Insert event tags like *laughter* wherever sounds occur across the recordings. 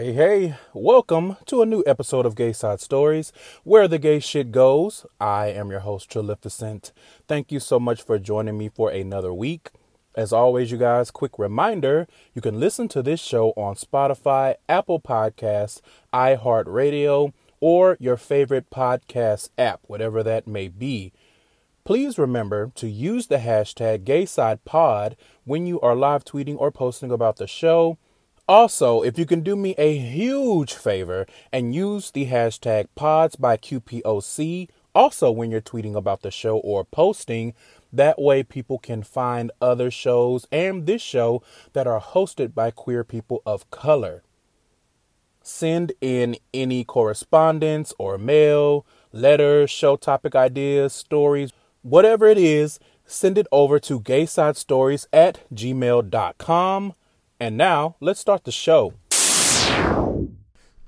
Hey, hey, welcome to a new episode of Gay Side Stories, where the gay shit goes. I am your host, Trilificent. Thank you so much for joining me for another week. As always, you guys, quick reminder you can listen to this show on Spotify, Apple Podcasts, iHeartRadio, or your favorite podcast app, whatever that may be. Please remember to use the hashtag GaySidePod when you are live tweeting or posting about the show. Also, if you can do me a huge favor and use the hashtag pods by QPOC also when you're tweeting about the show or posting, that way people can find other shows and this show that are hosted by queer people of color. Send in any correspondence or mail, letters, show topic ideas, stories, whatever it is, send it over to gaysidestories at gmail.com. And now let's start the show.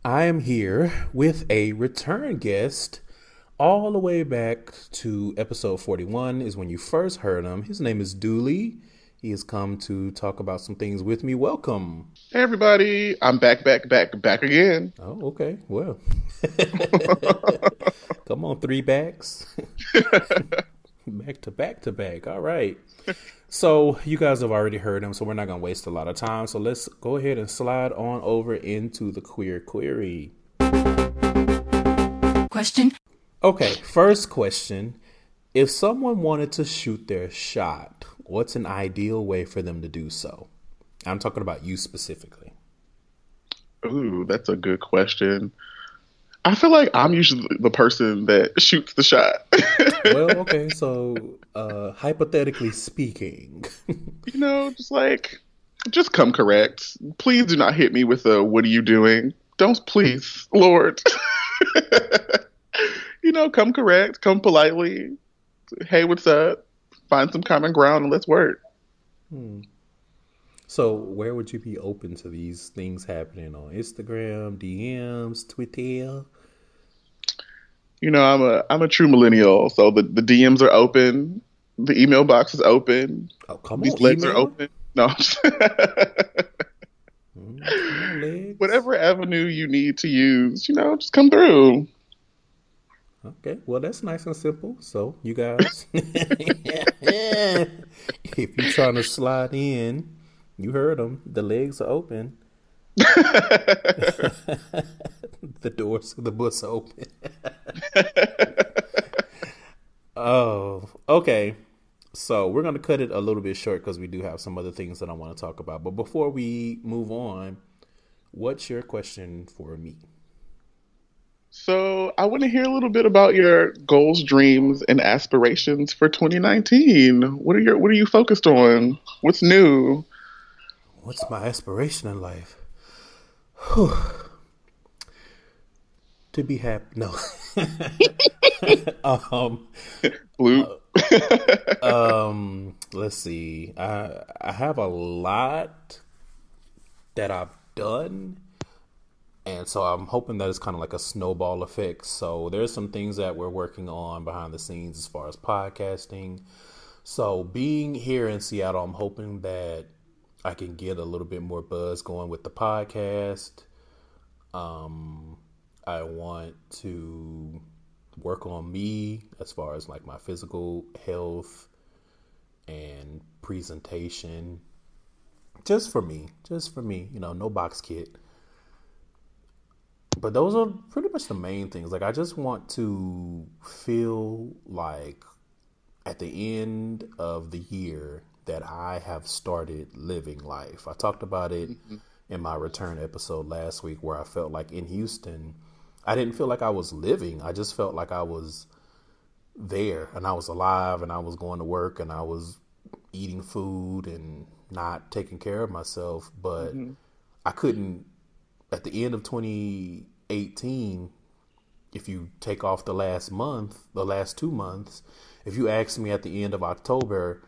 I am here with a return guest all the way back to episode 41 is when you first heard him. His name is Dooley. He has come to talk about some things with me. Welcome. Hey everybody, I'm back, back, back, back again. Oh, okay. Well, *laughs* come on, three backs. *laughs* *laughs* back to back to back. All right. So you guys have already heard him, so we're not gonna waste a lot of time. So let's go ahead and slide on over into the queer query. Question. Okay, first question. If someone wanted to shoot their shot, what's an ideal way for them to do so? I'm talking about you specifically. Ooh, that's a good question. I feel like I'm usually the person that shoots the shot. *laughs* well, okay, so uh, hypothetically speaking, you know, just like, just come correct. Please do not hit me with a "What are you doing?" Don't please, Lord. *laughs* you know, come correct, come politely. Hey, what's up? Find some common ground and let's work. Hmm. So, where would you be open to these things happening on Instagram, DMs, Twitter? You know, I'm a I'm a true millennial, so the, the DMs are open, the email box is open. Oh, come These on, legs email? are open. No, Mm, whatever avenue you need to use, you know, just come through. Okay, well that's nice and simple. So you guys, *laughs* if you're trying to slide in, you heard them. The legs are open. *laughs* *laughs* the doors of the bus are open. *laughs* oh, okay. So we're gonna cut it a little bit short because we do have some other things that I want to talk about. But before we move on, what's your question for me? So I want to hear a little bit about your goals, dreams, and aspirations for 2019. What are your What are you focused on? What's new? What's my aspiration in life? Whew. To be happy. No. *laughs* um, Blue. *laughs* um, let's see. I I have a lot that I've done, and so I'm hoping that it's kind of like a snowball effect. So there's some things that we're working on behind the scenes as far as podcasting. So being here in Seattle, I'm hoping that I can get a little bit more buzz going with the podcast. Um, I want to work on me as far as like my physical health and presentation. Just for me, just for me, you know, no box kit. But those are pretty much the main things. Like I just want to feel like at the end of the year that I have started living life. I talked about it mm-hmm. in my return episode last week where I felt like in Houston, I didn't feel like I was living. I just felt like I was there and I was alive and I was going to work and I was eating food and not taking care of myself. But mm-hmm. I couldn't, at the end of 2018, if you take off the last month, the last two months, if you ask me at the end of October,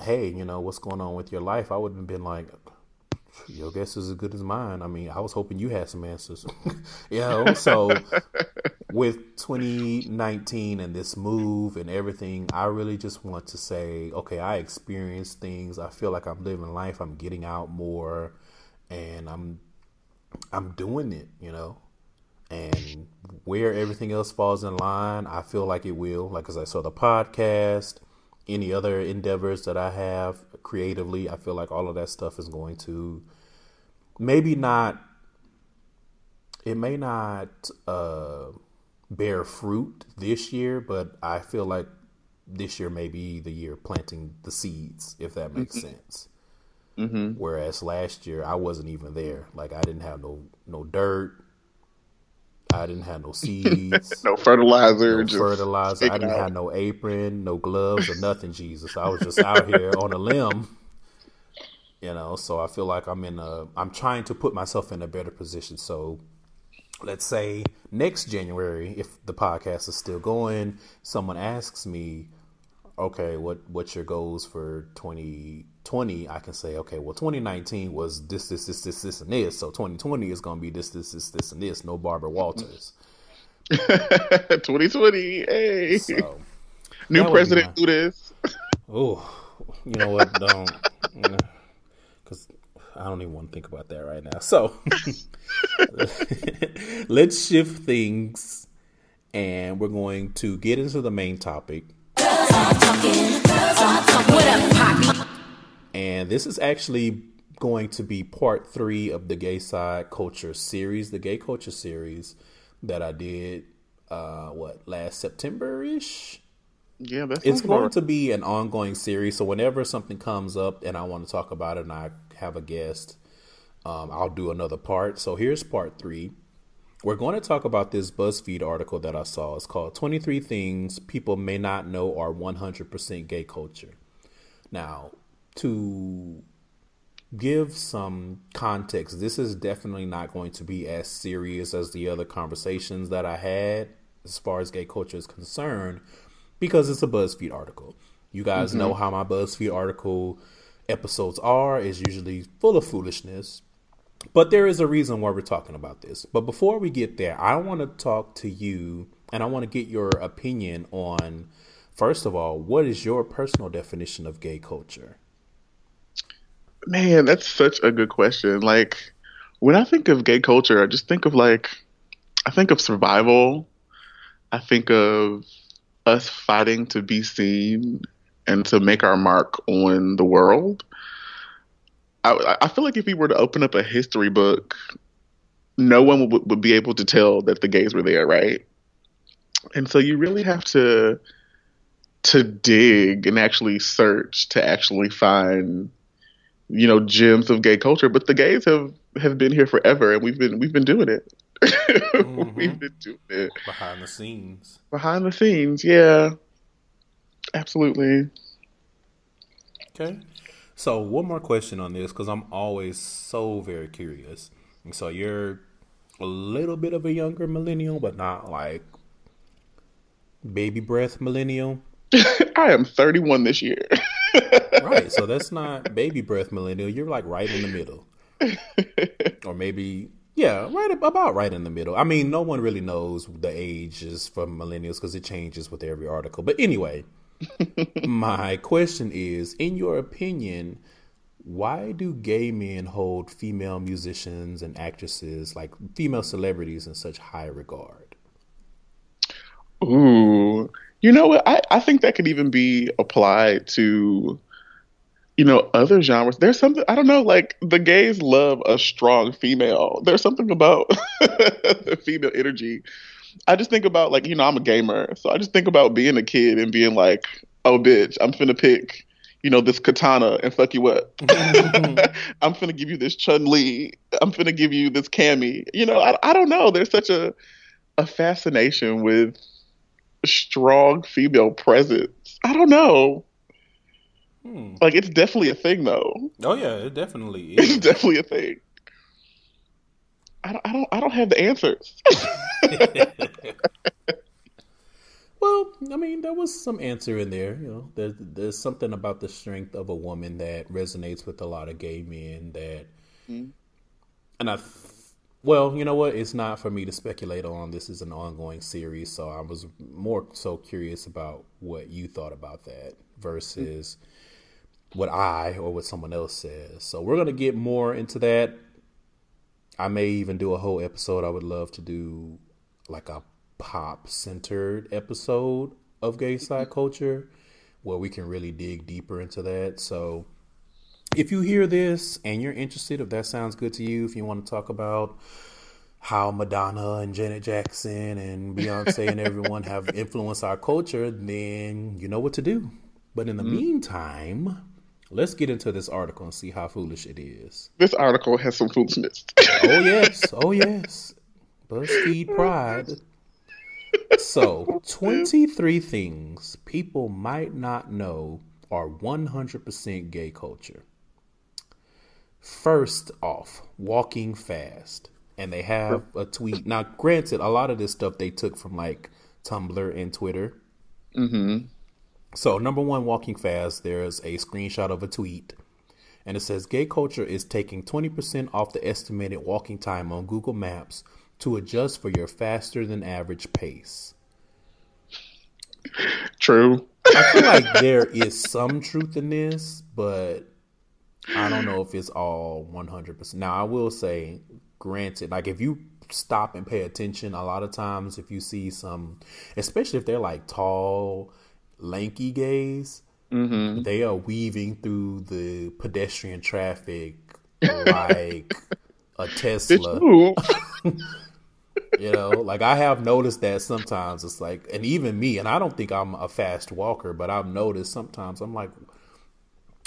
hey, you know, what's going on with your life? I would have been like, your guess is as good as mine. I mean, I was hoping you had some answers. *laughs* you know, so *laughs* with 2019 and this move and everything, I really just want to say, okay, I experienced things. I feel like I'm living life. I'm getting out more and I'm I'm doing it, you know, and where everything else falls in line, I feel like it will. Like as I saw the podcast, any other endeavors that I have creatively, I feel like all of that stuff is going to maybe not. It may not uh, bear fruit this year, but I feel like this year may be the year planting the seeds, if that makes mm-hmm. sense. Mm-hmm. Whereas last year I wasn't even there. Like I didn't have no no dirt. I didn't have no *laughs* seeds, no fertilizer, no fertilizer. I didn't out. have no apron, no gloves, or nothing. Jesus, I was just out here on a limb. You know, so I feel like I'm in a. I'm trying to put myself in a better position. So, let's say next January, if the podcast is still going, someone asks me, okay, what what's your goals for 2020? I can say, okay, well, 2019 was this, this, this, this, this, and this. So 2020 is going to be this, this, this, this, and this. No Barbara Walters. *laughs* 2020, hey. So, New president do this. oh, you know what? Don't. Because I don't even want to think about that right now. So *laughs* let's shift things and we're going to get into the main topic and this is actually going to be part three of the gay side culture series, the gay culture series that I did uh what last September ish. Yeah, that's it's going to be an ongoing series. So whenever something comes up and I want to talk about it and I have a guest, um, I'll do another part. So here's part three. We're going to talk about this BuzzFeed article that I saw. It's called 23 Things People May Not Know Are 100% Gay Culture. Now, to give some context, this is definitely not going to be as serious as the other conversations that I had as far as gay culture is concerned because it's a BuzzFeed article. You guys mm-hmm. know how my BuzzFeed article episodes are, is usually full of foolishness but there is a reason why we're talking about this. But before we get there, I want to talk to you and I want to get your opinion on, first of all, what is your personal definition of gay culture? Man, that's such a good question. Like, when I think of gay culture, I just think of like, I think of survival. I think of us fighting to be seen and to make our mark on the world. I, I feel like if we were to open up a history book, no one would, would be able to tell that the gays were there, right? And so you really have to to dig and actually search to actually find you know gems of gay culture but the gays have have been here forever and we've been we've been doing it *laughs* mm-hmm. we've been doing it behind the scenes behind the scenes yeah absolutely okay so one more question on this because I'm always so very curious. And so you're a little bit of a younger millennial, but not like baby breath millennial. *laughs* I am 31 this year. *laughs* right. So that's not baby breath millennial. You're like right in the middle. *laughs* or maybe yeah, right about right in the middle. I mean, no one really knows the ages for millennials because it changes with every article. But anyway, my question is in your opinion why do gay men hold female musicians and actresses like female celebrities in such high regard ooh you know what i, I think that could even be applied to you know other genres there's something i don't know like the gays love a strong female there's something about *laughs* the female energy I just think about like you know I'm a gamer, so I just think about being a kid and being like, oh bitch, I'm finna pick you know this katana and fuck you up. *laughs* I'm finna give you this Chun Li. I'm finna give you this Cammy. You know I I don't know. There's such a a fascination with strong female presence. I don't know. Hmm. Like it's definitely a thing though. Oh yeah, it definitely *laughs* is. It's definitely a thing. I don't, I don't, I don't have the answers. *laughs* well, I mean, there was some answer in there. You know, there's there's something about the strength of a woman that resonates with a lot of gay men. That, mm-hmm. and I, well, you know what? It's not for me to speculate on. This is an ongoing series, so I was more so curious about what you thought about that versus. Mm-hmm what I or what someone else says. So we're gonna get more into that I may even do a whole episode. I would love to do like a pop centered episode of gay side culture where we can really dig deeper into that. So if you hear this and you're interested, if that sounds good to you, if you want to talk about how Madonna and Janet Jackson and Beyonce and everyone have *laughs* influenced our culture, then you know what to do. But in the mm. meantime, let's get into this article and see how foolish it is. This article has some foolishness. oh yes, *laughs* oh yes. BuzzFeed Pride. *laughs* So, 23 things people might not know are 100% gay culture. First off, walking fast. And they have a tweet. Now, granted, a lot of this stuff they took from like Tumblr and Twitter. Mm-hmm. So, number one, walking fast, there's a screenshot of a tweet. And it says gay culture is taking 20% off the estimated walking time on Google Maps to adjust for your faster than average pace. True. I feel like *laughs* there is some truth in this, but I don't know if it's all 100%. Now, I will say, granted, like if you stop and pay attention, a lot of times if you see some, especially if they're like tall, lanky gays, mm-hmm. they are weaving through the pedestrian traffic like a *laughs* Tesla. *laughs* you know, like I have noticed that sometimes it's like, and even me, and I don't think I'm a fast walker, but I've noticed sometimes I'm like,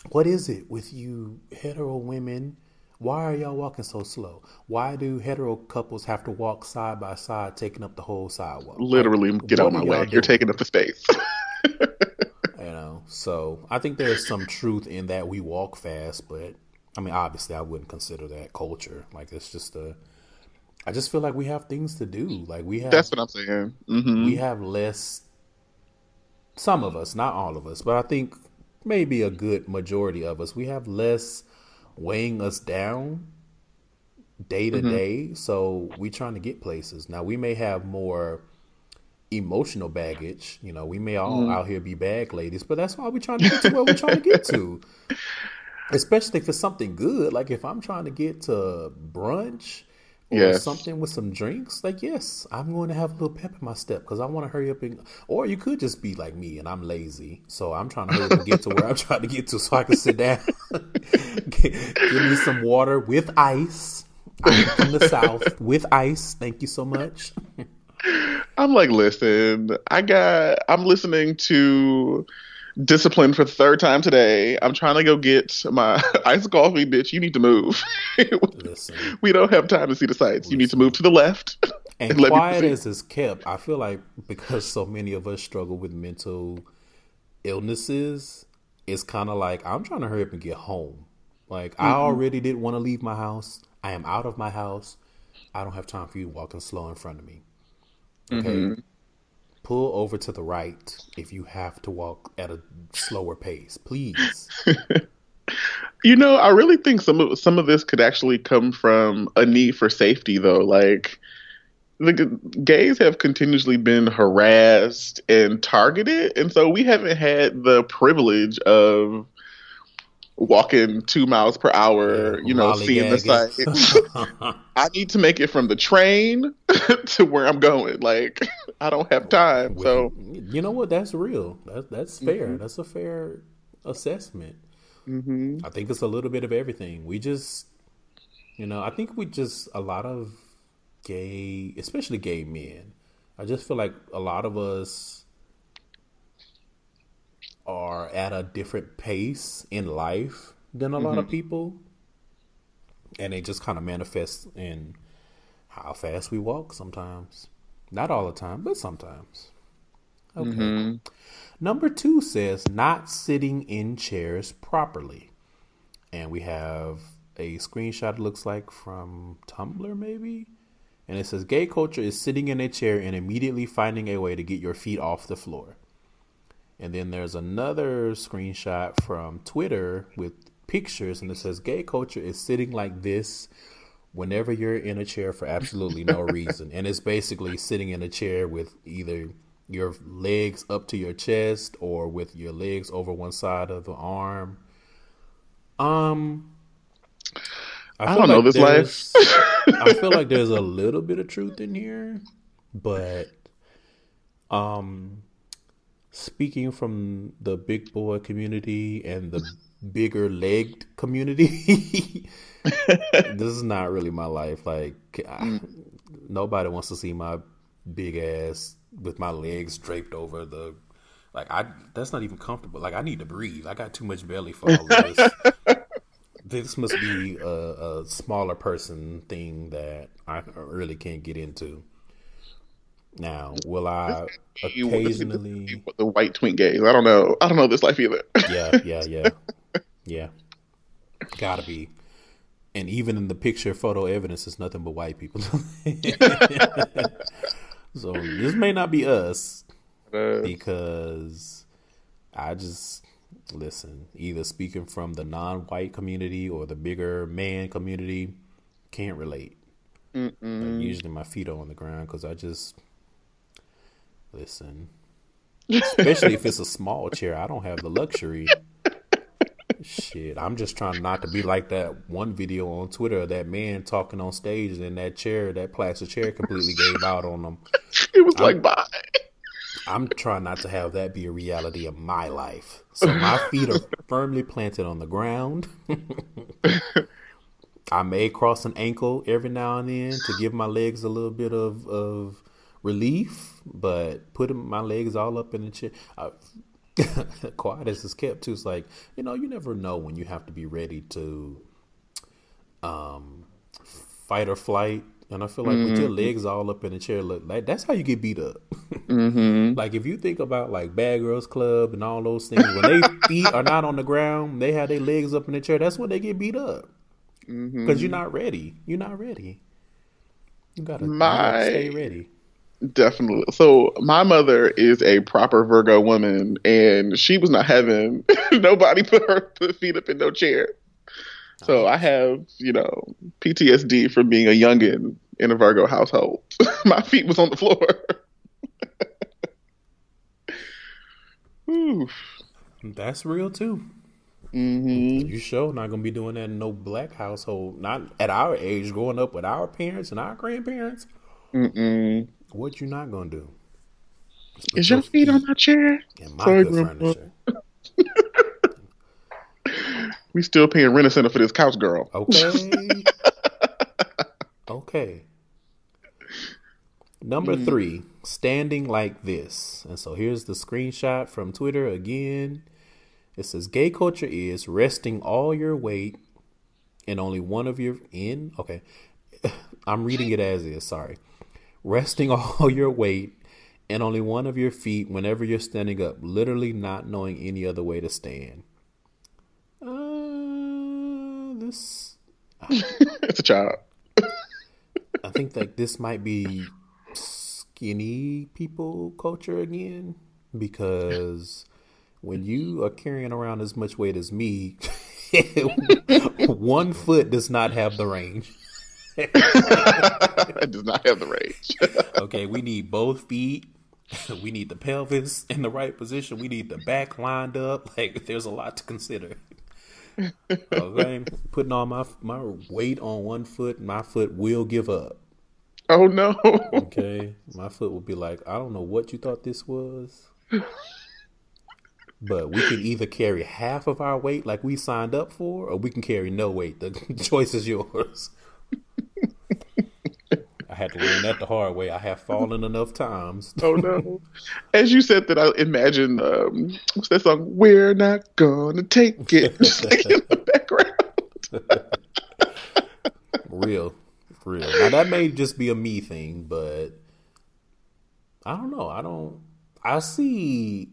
what is it with you hetero women? Why are y'all walking so slow? Why do hetero couples have to walk side by side, taking up the whole sidewalk? Literally, like, get out of my way. Doing? You're taking up the space. *laughs* you know, so I think there's some truth in that we walk fast, but I mean, obviously, I wouldn't consider that culture. Like, it's just a I just feel like we have things to do. Like we have. That's what I'm saying. Mm-hmm. We have less. Some of us, not all of us, but I think maybe a good majority of us, we have less weighing us down day to mm-hmm. day. So we trying to get places. Now we may have more emotional baggage. You know, we may all mm. out here be bag ladies, but that's why we're trying to get to where we're trying to get to. *laughs* Especially for something good. Like if I'm trying to get to brunch yes. something with some drinks, like yes, I'm going to have a little pep in my step because I want to hurry up and. Or you could just be like me and I'm lazy, so I'm trying to hurry up and get to where I'm *laughs* trying to get to, so I can sit down. *laughs* give me some water with ice. I'm from the south *laughs* with ice. Thank you so much. I'm like, listen, I got. I'm listening to disciplined for the third time today. I'm trying to go get my *laughs* iced coffee, bitch. You need to move. *laughs* we don't have time to see the sights. Listen. You need to move to the left. *laughs* And, and quiet as is kept, I feel like because so many of us struggle with mental illnesses, it's kind of like I'm trying to hurry up and get home. Like mm-hmm. I already didn't want to leave my house. I am out of my house. I don't have time for you walking slow in front of me. Okay. Mm-hmm pull over to the right if you have to walk at a slower pace, please. *laughs* you know, I really think some of some of this could actually come from a need for safety, though. Like the gays have continuously been harassed and targeted, and so we haven't had the privilege of walking two miles per hour, you know, seeing the sights. *laughs* I need to make it from the train *laughs* to where I'm going. Like I don't have time. So you know what? That's real. That, that's fair. Mm-hmm. That's a fair assessment. Mm-hmm. I think it's a little bit of everything. We just, you know, I think we just a lot of gay, especially gay men. I just feel like a lot of us are at a different pace in life than a mm-hmm. lot of mm-hmm. people. And they just kind of manifest in how fast we walk sometimes. Not all the time, but sometimes. Okay. Mm-hmm. Number two says not sitting in chairs properly. And we have a screenshot, looks like from Tumblr, maybe. And it says gay culture is sitting in a chair and immediately finding a way to get your feet off the floor. And then there's another screenshot from Twitter with pictures, and it says gay culture is sitting like this whenever you're in a chair for absolutely no *laughs* reason. And it's basically sitting in a chair with either your legs up to your chest or with your legs over one side of the arm. Um, I, I don't like know this life. I feel like there's a little bit of truth in here, but um speaking from the big boy community and the bigger legged community, *laughs* this is not really my life. Like I, mm. nobody wants to see my big ass with my legs draped over the like I that's not even comfortable. Like I need to breathe. I got too much belly for all this. *laughs* this must be a, a, smaller person thing that I really can't get into. Now, will I occasionally the white twink gaze? I don't know. I don't know this life either. yeah, *laughs* yeah, yeah, yeah. Gotta be. And even in the picture photo evidence, is nothing but white people. *laughs* so this may not be us uh, because I just listen. Either speaking from the non-white community or the bigger man community, can't relate. usually my feet are on the ground because I just listen. Especially if it's a small chair, I don't have the luxury. Shit, I'm just trying not to be like that one video on Twitter of that man talking on stage and that chair, that plastic chair, completely gave out on him. *laughs* It was I'm, like, bye. I'm trying not to have that be a reality of my life. So my feet are firmly planted on the ground. *laughs* I may cross an ankle every now and then to give my legs a little bit of, of relief, but putting my legs all up in the chair. Uh, *laughs* quiet as it's kept too. It's like you know, you never know when you have to be ready to um, fight or flight. And I feel like mm-hmm. with your mm-hmm. legs all up in the chair, look like that's how you get beat up. *laughs* mm-hmm. Like if you think about like Bad Girls Club and all those things, when they *laughs* feet are not on the ground, they have their legs up in the chair. That's when they get beat up because mm-hmm. you're not ready. You're not ready. You gotta, My... you gotta stay ready. Definitely. So my mother is a proper Virgo woman, and she was not having *laughs* nobody put her *laughs* put feet up in no chair. So I have, you know, PTSD from being a youngin in a Virgo household. *laughs* my feet was on the floor. That's real too. Mm-hmm. You sure not gonna be doing that in no black household? Not at our age, growing up with our parents and our grandparents. Mm-mm. What you not gonna do? Is your feet, feet on my chair? My Sorry, furniture. *laughs* we still paying rent center for this couch girl. Okay. *laughs* okay. Number mm. three, standing like this. And so here's the screenshot from Twitter again. It says gay culture is resting all your weight and only one of your in okay. *laughs* I'm reading it as is, sorry resting *laughs* all your weight and only one of your feet whenever you're standing up, literally not knowing any other way to stand. Uh, this. *laughs* it's a child. I think that this might be skinny people culture again because when you are carrying around as much weight as me, *laughs* one foot does not have the range. It *laughs* does not have the range. *laughs* okay, we need both feet. *laughs* We need the pelvis in the right position. We need the back lined up. Like there's a lot to consider. Okay, putting all my my weight on one foot, my foot will give up. Oh no. okay, my foot will be like, I don't know what you thought this was. But we can either carry half of our weight like we signed up for, or we can carry no weight. The choice is yours. I had to learn that the hard way. I have fallen enough times. *laughs* oh no! As you said that, I imagine um, what's that song? We're not gonna take it. *laughs* Just like in the background. *laughs* real, real. Now that may just be a me thing, but I don't know. I don't. I see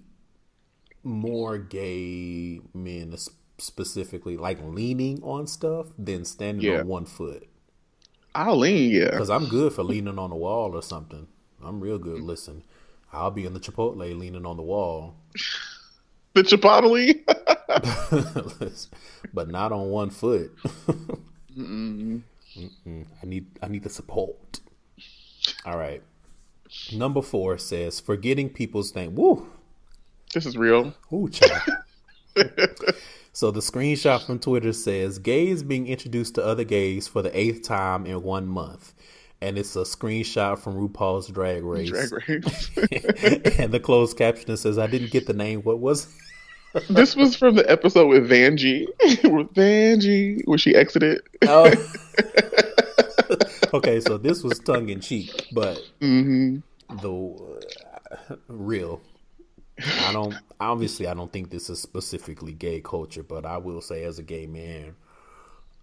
more gay men specifically like leaning on stuff than standing yeah. on one foot. I'll lean, yeah. Because I'm good for leaning on the wall or something. I'm real good. Listen, I'll be in the Chipotle leaning on the wall. *laughs* The Chipotle? *laughs* but not on one foot. *laughs* Mm-mm. Mm-mm. I need I need the support. All right. Number four says forgetting people's name. Woo. This is real. Ooh, child. So the screenshot from Twitter says gays being introduced to other gays for the eighth time in one month. And it's a screenshot from RuPaul's Drag Race. Drag race. *laughs* and the closed caption says, I didn't get the name. What was it? this was from the episode with Vanjie, with *laughs* Vanjie, where she exited. Oh. *laughs* okay, so this was tongue in cheek, but hmm the uh, real. I don't obviously I don't think this is specifically gay culture, but I will say as a gay man,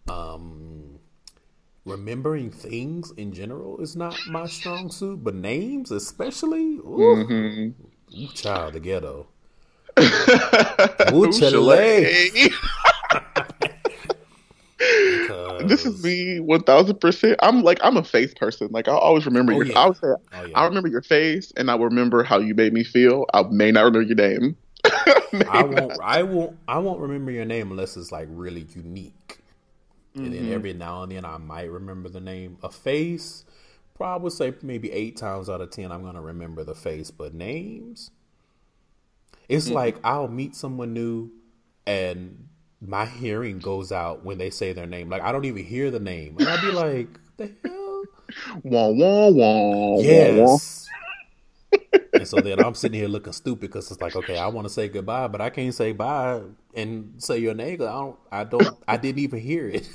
um remembering things in general is not my strong suit, but names especially, ooh, hmm ooh child, the ghetto. *laughs* Ooh, *laughs* This is me one thousand percent. I'm like I'm a face person. Like I always remember Oh, your. yeah. I would say Oh, yeah. I remember your face, and I remember how you made me feel. I may not remember your name. *laughs* I won't. I won't. I won't remember your name unless it's like really unique. And then mm-hmm. every now and then I might remember the name. A face, probably say maybe eight times out of ten I'm gonna remember the face, but names. It's mm-hmm. like I'll meet someone new, and my hearing goes out when they say their name. Like I don't even hear the name, and I'd be *laughs* like, "The hell." Wah wah wah. wah, wah. Yes. and so then I'm sitting here looking stupid because it's like, okay, I want to say goodbye, but I can't say bye and say your name. I don't, I don't, I didn't even hear it,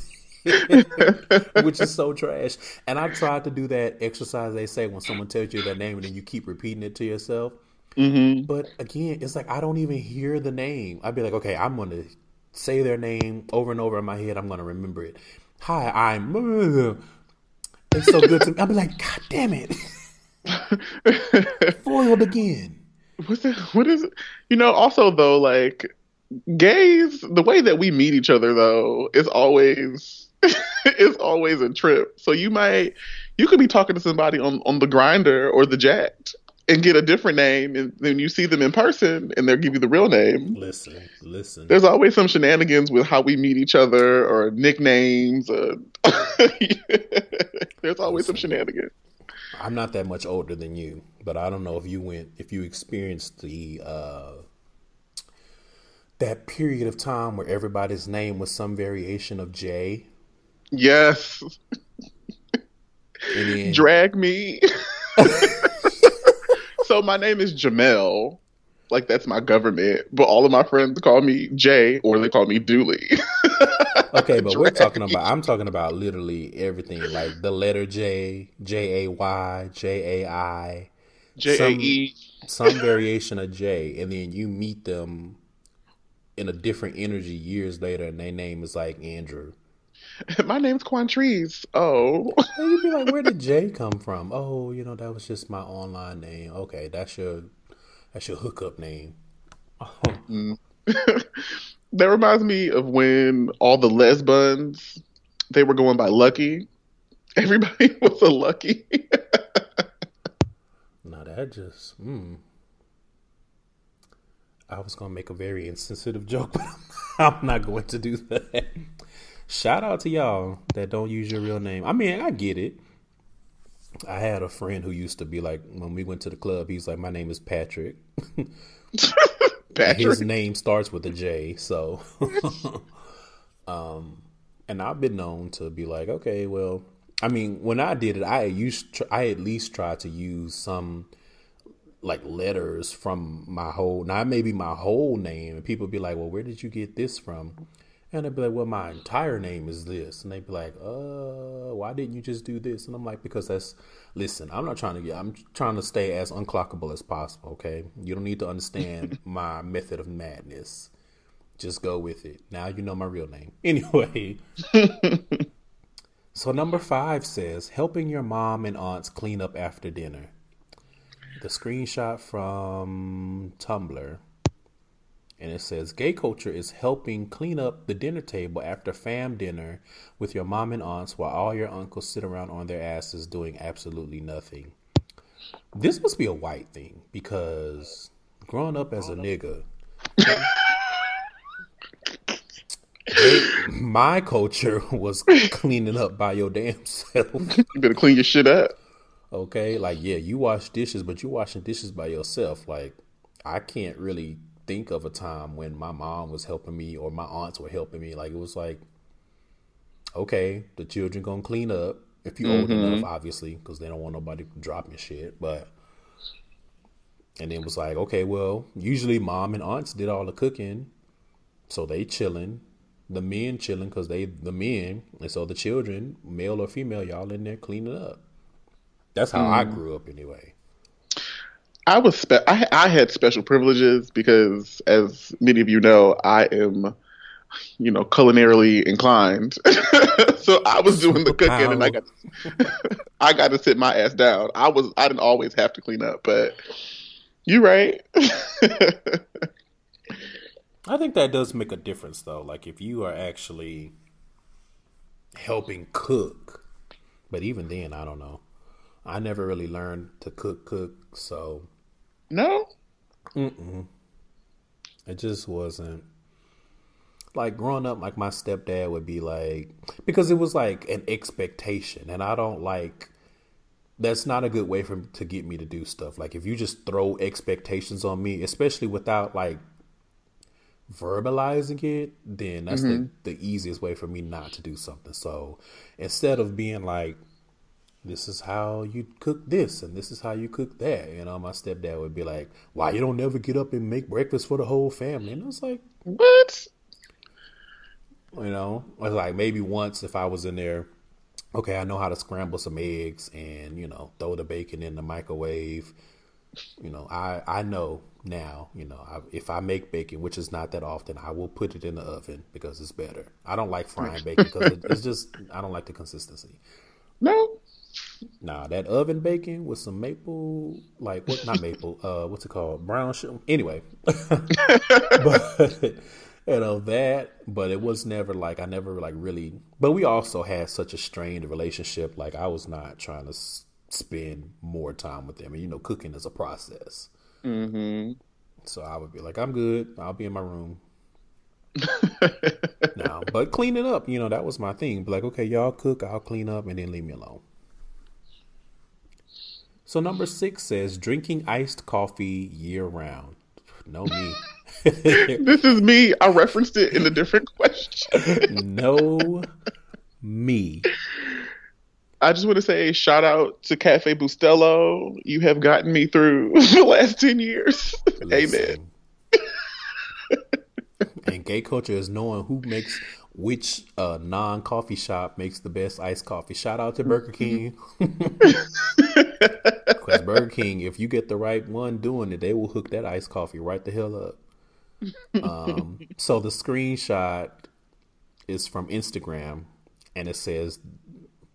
*laughs* which is so trash. And I tried to do that exercise they say when someone tells you their name and then you keep repeating it to yourself. Mhm. But again, it's like I don't even hear the name. I'd be like, okay, I'm gonna say their name over and over in my head. I'm gonna remember it. Hi, I'm. It's so good to me. I'd be like, God damn it, *laughs* foiled again. What's that? What is it? You know, also though, like gays, the way that we meet each other though is always *laughs* is always a trip. So you might you could be talking to somebody on on the Grindr or the Jack'd and get a different name, and then you see them in person and they'll give you the real name. Listen, listen. There's always some shenanigans with how we meet each other or nicknames. Or *laughs* There's always some shenanigans. I'm not that much older than you, but I don't know if you went, if you experienced the uh, that period of time where everybody's name was some variation of J. Yes, then, drag me. *laughs* so my name is Jamel. Like that's my government, but all of my friends call me Jay or they call me Dooley. *laughs* okay, but we're talking about. I'm talking about literally everything, like the letter J, J A Y, J A I, J A E. some variation of J, and then you meet them in a different energy years later, and their name is like Andrew. *laughs* My name's Quantrese. Oh, *laughs* And you'd be like, where did Jay come from? Oh, you know, that was just my online name. Okay, that's your that's your hookup name. *laughs* that reminds me of when all the lesbians they were going by Lucky. Everybody was a Lucky. Now that just mm. I was gonna make a very insensitive joke, but I'm not going to do that. Shout out to y'all that don't use your real name. I mean, I get it. I had a friend who used to be like, when we went to the club, he's like, "My name is Patrick." *laughs* Patrick. His name starts with a J, so *laughs* um and I've been known to be like, okay, well, I mean, when I did it, I used tr- I at least tried to use some like letters from my whole not maybe my whole name and people be like, "Well, where did you get this from?" And they'd be like, "Well, my entire name is this." And they'd be like, "Uh, why didn't you just do this?" And I'm like, "Because that's listen, I'm not trying to get I'm trying to stay as unclockable as possible, okay? You don't need to understand *laughs* my method of madness. Just go with it. Now you know my real name. *laughs* Anyway, *laughs* so number 5 says, "Helping your mom and aunts clean up after dinner." The screenshot from Tumblr and it says gay culture is helping clean up the dinner table after fam dinner with your mom and aunts while all your uncles sit around on their asses doing absolutely nothing. This must be a white thing because growing up as a nigga, my culture *laughs* was cleaning up by your damn self. You better clean your shit up. Okay, like yeah, you wash dishes, but you washing dishes by yourself. Like I can't really think of a time when my mom was helping me or my aunts were helping me. Like it was like, okay, the children gonna clean up if you're mm-hmm. old enough, obviously, because they don't want nobody dropping shit. But and then it was like, okay, well, usually mom and aunts did all the cooking, so they chilling. The men chilling because they the men, and so the children, male or female, y'all in there cleaning up. That's how mm. I grew up, anyway. I was spe- I, I had special privileges because, as many of you know, I am, you know, culinarily inclined. *laughs* so I was doing the cooking, and I got *laughs* I got to sit my ass down. I was I didn't always have to clean up, but you right. *laughs* I think that does make a difference, though. Like if you are actually helping cook, but even then, I don't know. I never really learned to cook, cook, so no. Mm-mm. It just wasn't like growing up. Like my stepdad would be like, because it was like an expectation, and I don't like. That's not a good way for to get me to do stuff. Like if you just throw expectations on me, especially without like verbalizing it, then that's mm-hmm. the the easiest way for me not to do something. So instead of being like, this is how you cook this and this is how you cook that. You uh, know, my stepdad would be like, Why you don't never get up and make breakfast for the whole family? And I was like, What? You know, I was like maybe once if I was in there, okay, I know how to scramble some eggs and, you know, throw the bacon in the microwave. You know, I I know now, you know, I, if I make bacon, which is not that often, I will put it in the oven because it's better. I don't like frying bacon because it, it's just I don't like the consistency. No, Nah, that oven bacon with some maple, like what? Not maple. Uh, what's it called? Brown sugar. Anyway, *laughs* but you know that. But it was never like I never like really. But we also had such a strained relationship. Like I was not trying to s- spend more time with them. And you know, cooking is a process. Mm-hmm. So I would be like, I'm good. I'll be in my room. *laughs* now, but clean it up. You know, that was my thing. Be like, okay, y'all cook. I'll clean up, and then leave me alone. So number six says drinking iced coffee year round. No me. *laughs* this is me. I referenced it in a different question. *laughs* no me. I just want to say shout out to Cafe Bustelo. You have gotten me through *laughs* the last ten years. Listen. Amen. and gay culture is knowing who makes which uh, non coffee shop makes the best iced coffee. Shout out to Burger King. Because Burger King, if you get the right one doing it, they will hook that iced coffee right the hell up. Um, so the screenshot is from Instagram, and it says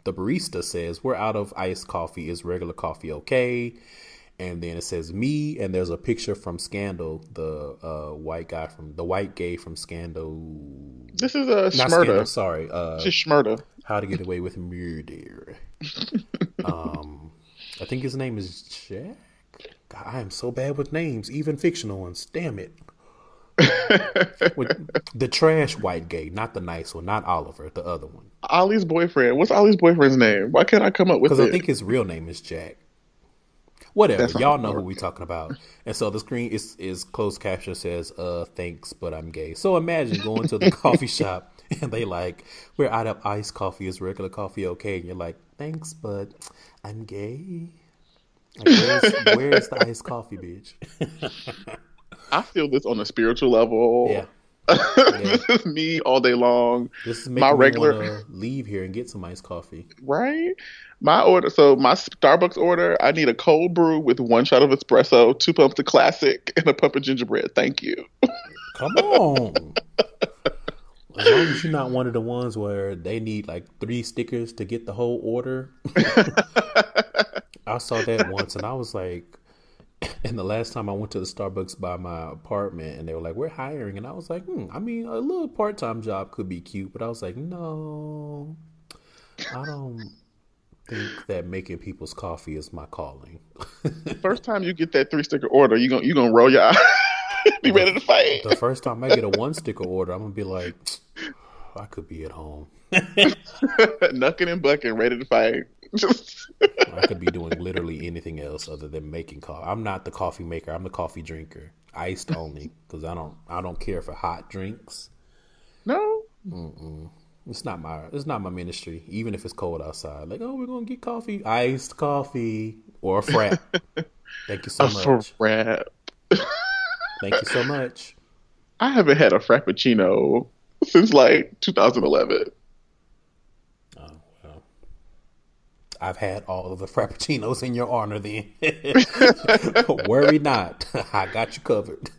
the barista says we're out of iced coffee. Is regular coffee okay? and then it says me, and there's a picture from Scandal, the uh, white guy from the white gay from Scandal. This is a Shmurda. Sorry, uh, just Shmurda. How to Get Away with Murder. *laughs* um, I think his name is Jack. God, I am so bad with names, even fictional ones. Damn it. *laughs* with the trash white gay, not the nice one, not Oliver, the other one. Ollie's boyfriend. What's Ollie's boyfriend's name? Why can't I come up with it? Because I think his real name is Jack. Whatever, y'all know who we're talking about. And so the screen is is closed caption says, "Uh, thanks, but I'm gay." So imagine going to the *laughs* coffee shop and they like, "We're out of iced coffee. Is regular coffee okay?" And you're like, "Thanks, but I'm gay." Like, where's, where's the iced coffee, bitch? I feel this on a spiritual level. Yeah. *laughs* this is me all day long. This is my regular leave here and get some iced coffee. Right. My order, so my Starbucks order, I need a cold brew with one shot of espresso, two pumps of classic, and a pump of gingerbread. Thank you. Come on. *laughs* as long as you're not one of the ones where they need like three stickers to get the whole order. *laughs* I saw that once and I was like, *laughs* and the last time I went to the Starbucks by my apartment and they were like, we're hiring. And I was like, hmm, I mean, a little part time job could be cute. But I was like, no, I don't think that making people's coffee is my calling. *laughs* first time you get that three sticker order, you gonna you gonna roll your eyes, be ready to fight. The first time I get a one sticker order, I'm gonna be like, I could be at home, *laughs* knucking and bucking, ready to fight. I could be doing *laughs* literally anything else other than making coffee. I'm not the coffee maker. I'm the coffee drinker. Iced only because I don't I don't care for hot drinks. no. It's not my it's not my ministry. Even if it's cold outside, like oh we're gonna get coffee, iced coffee or a frat. *laughs* Thank you so A much. frap. Thank you so much. I haven't had a frappuccino *laughs* since like 2011. Oh well, I've had all of the frappuccinos in your honor. Then *laughs* worry not, I got you covered.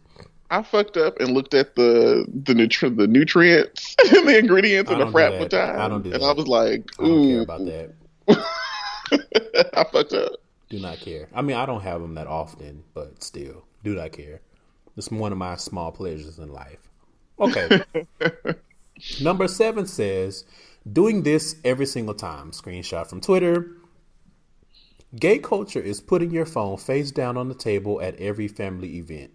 I fucked up and looked at the the, nutri- the nutrients *laughs* and the ingredients in the don't frap one time. I don't do and that. I was like, I don't care ooh, about that. I fucked up. Do not care. I mean, I don't have them that often, but still, do not care. It's one of my small pleasures in life. Okay. *laughs* Number seven says, doing this every single time. Screenshot from Twitter. Gay culture is putting your phone face down on the table at every family event.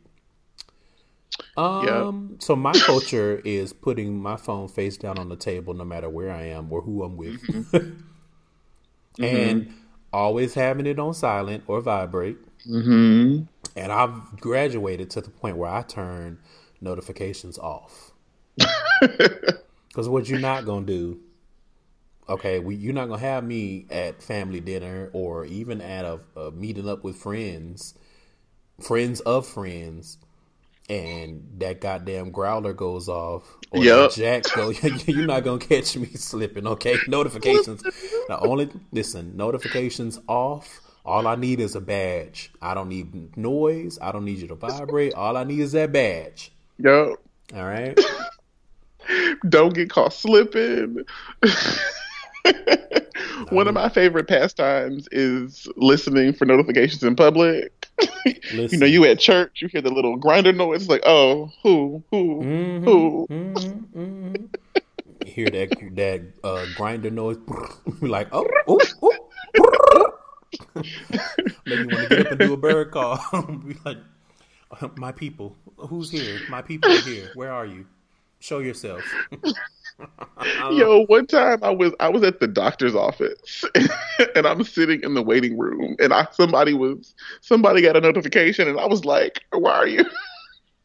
Um, so my culture is putting my phone face down on the table no matter where I am or who I'm with. *laughs* and always having it on silent or vibrate. hmm And I've graduated to the point where I turn notifications off. *laughs* Because what you're not gonna do, okay, we, you're not gonna have me at family dinner or even at a, a meeting up with friends, friends of friends, and that goddamn Growlr goes off or Yep. Jack'd go. *laughs* You're not gonna catch me slipping, okay? *laughs* Notifications. the only listen, notifications off. All I need is a badge. I don't need noise. I don't need you to vibrate. All I need is that badge. Yo, All right. *coughs* don't get caught slipping. *laughs* One of my favorite pastimes is listening for notifications in public. *laughs* you know, you at church, you hear the little Grindr noise. Like, oh, who, who, Mhm, who? mhm, mhm. You hear that that uh, Grindr noise? *laughs* Like, oh, oh, oh. Maybe you want to get up and do a bird call. Be like, "Uh, *laughs* my people, who's here? My people are here. Where are you? Show yourself. *laughs* Yo, one time I was I was at the doctor's office *laughs* and I'm sitting in the waiting room and I somebody was somebody got a notification and I was like, why are you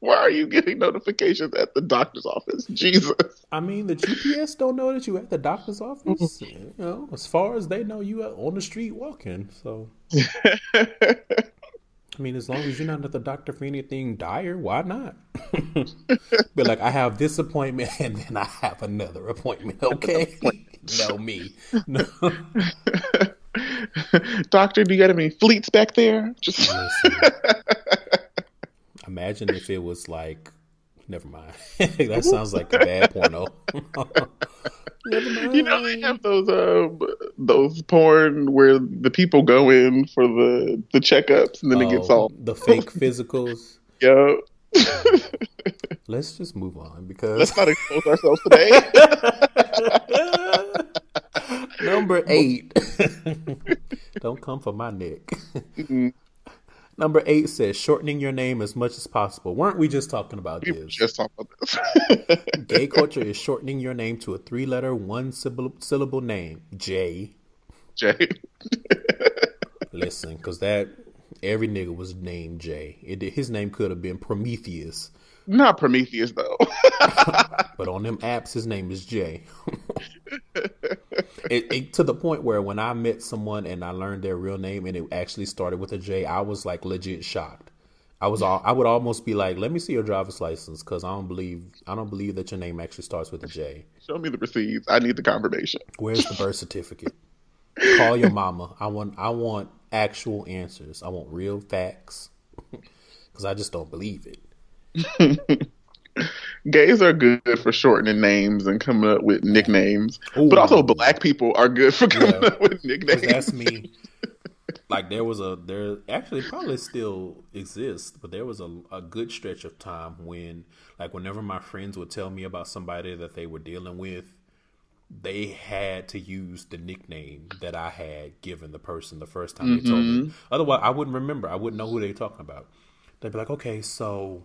why are you getting notifications at the doctor's office? Jesus. I mean, the GPS don't know that you're at the doctor's office. Mm-hmm. You know, as far as they know, you are on the street walking. So, I mean, as long as you're not at the doctor for anything dire, why not? *laughs* but like, I have this appointment and then I have another appointment. Okay, *laughs* no me. No. *laughs* Doctor, do you got any fleets back there? Just. Imagine if it was like, never mind. *laughs* that sounds like a bad porno. *laughs* never mind. *laughs* you know they have those um those porn where the people go in for the the checkups and then it gets Oh, all the fake physicals. yo. Let's just move on because Let's not expose ourselves today. number eight. Don't come for my neck. Mm-mm. Number eight says shortening your name as much as possible. Weren't we just talking about We this? just talking about this. *laughs* Gay culture is shortening your name to a three-letter, one-syllable name. J. Jay. Listen, because that every nigga was named J. It, his name could have been Prometheus, Not Prometheus though. *laughs* but on them apps, his name is J. *laughs* it, it, to the point where when I met someone and I learned their real name and it actually started with a J, I was like legit shocked. I was all, I would almost be like, "Let me see your driver's license," because I don't believe I don't believe that your name actually starts with a J. Show me the receipts. I need the confirmation. Where's the birth certificate? Call your mama. I want I want actual answers. I want real facts because I just don't believe it. *laughs* Gays are good for shortening names and coming up with nicknames, Ooh. but also black people are good for coming Yeah. up with nicknames. that's me. Like there was a there actually probably still exists, but there was a, a good stretch of time when like whenever my friends would tell me about somebody that they were dealing with, they had to use the nickname that I had given the person the first time they told me. Mm-hmm. Otherwise, I wouldn't remember. I wouldn't know who they were talking about. They'd be like, "Okay, so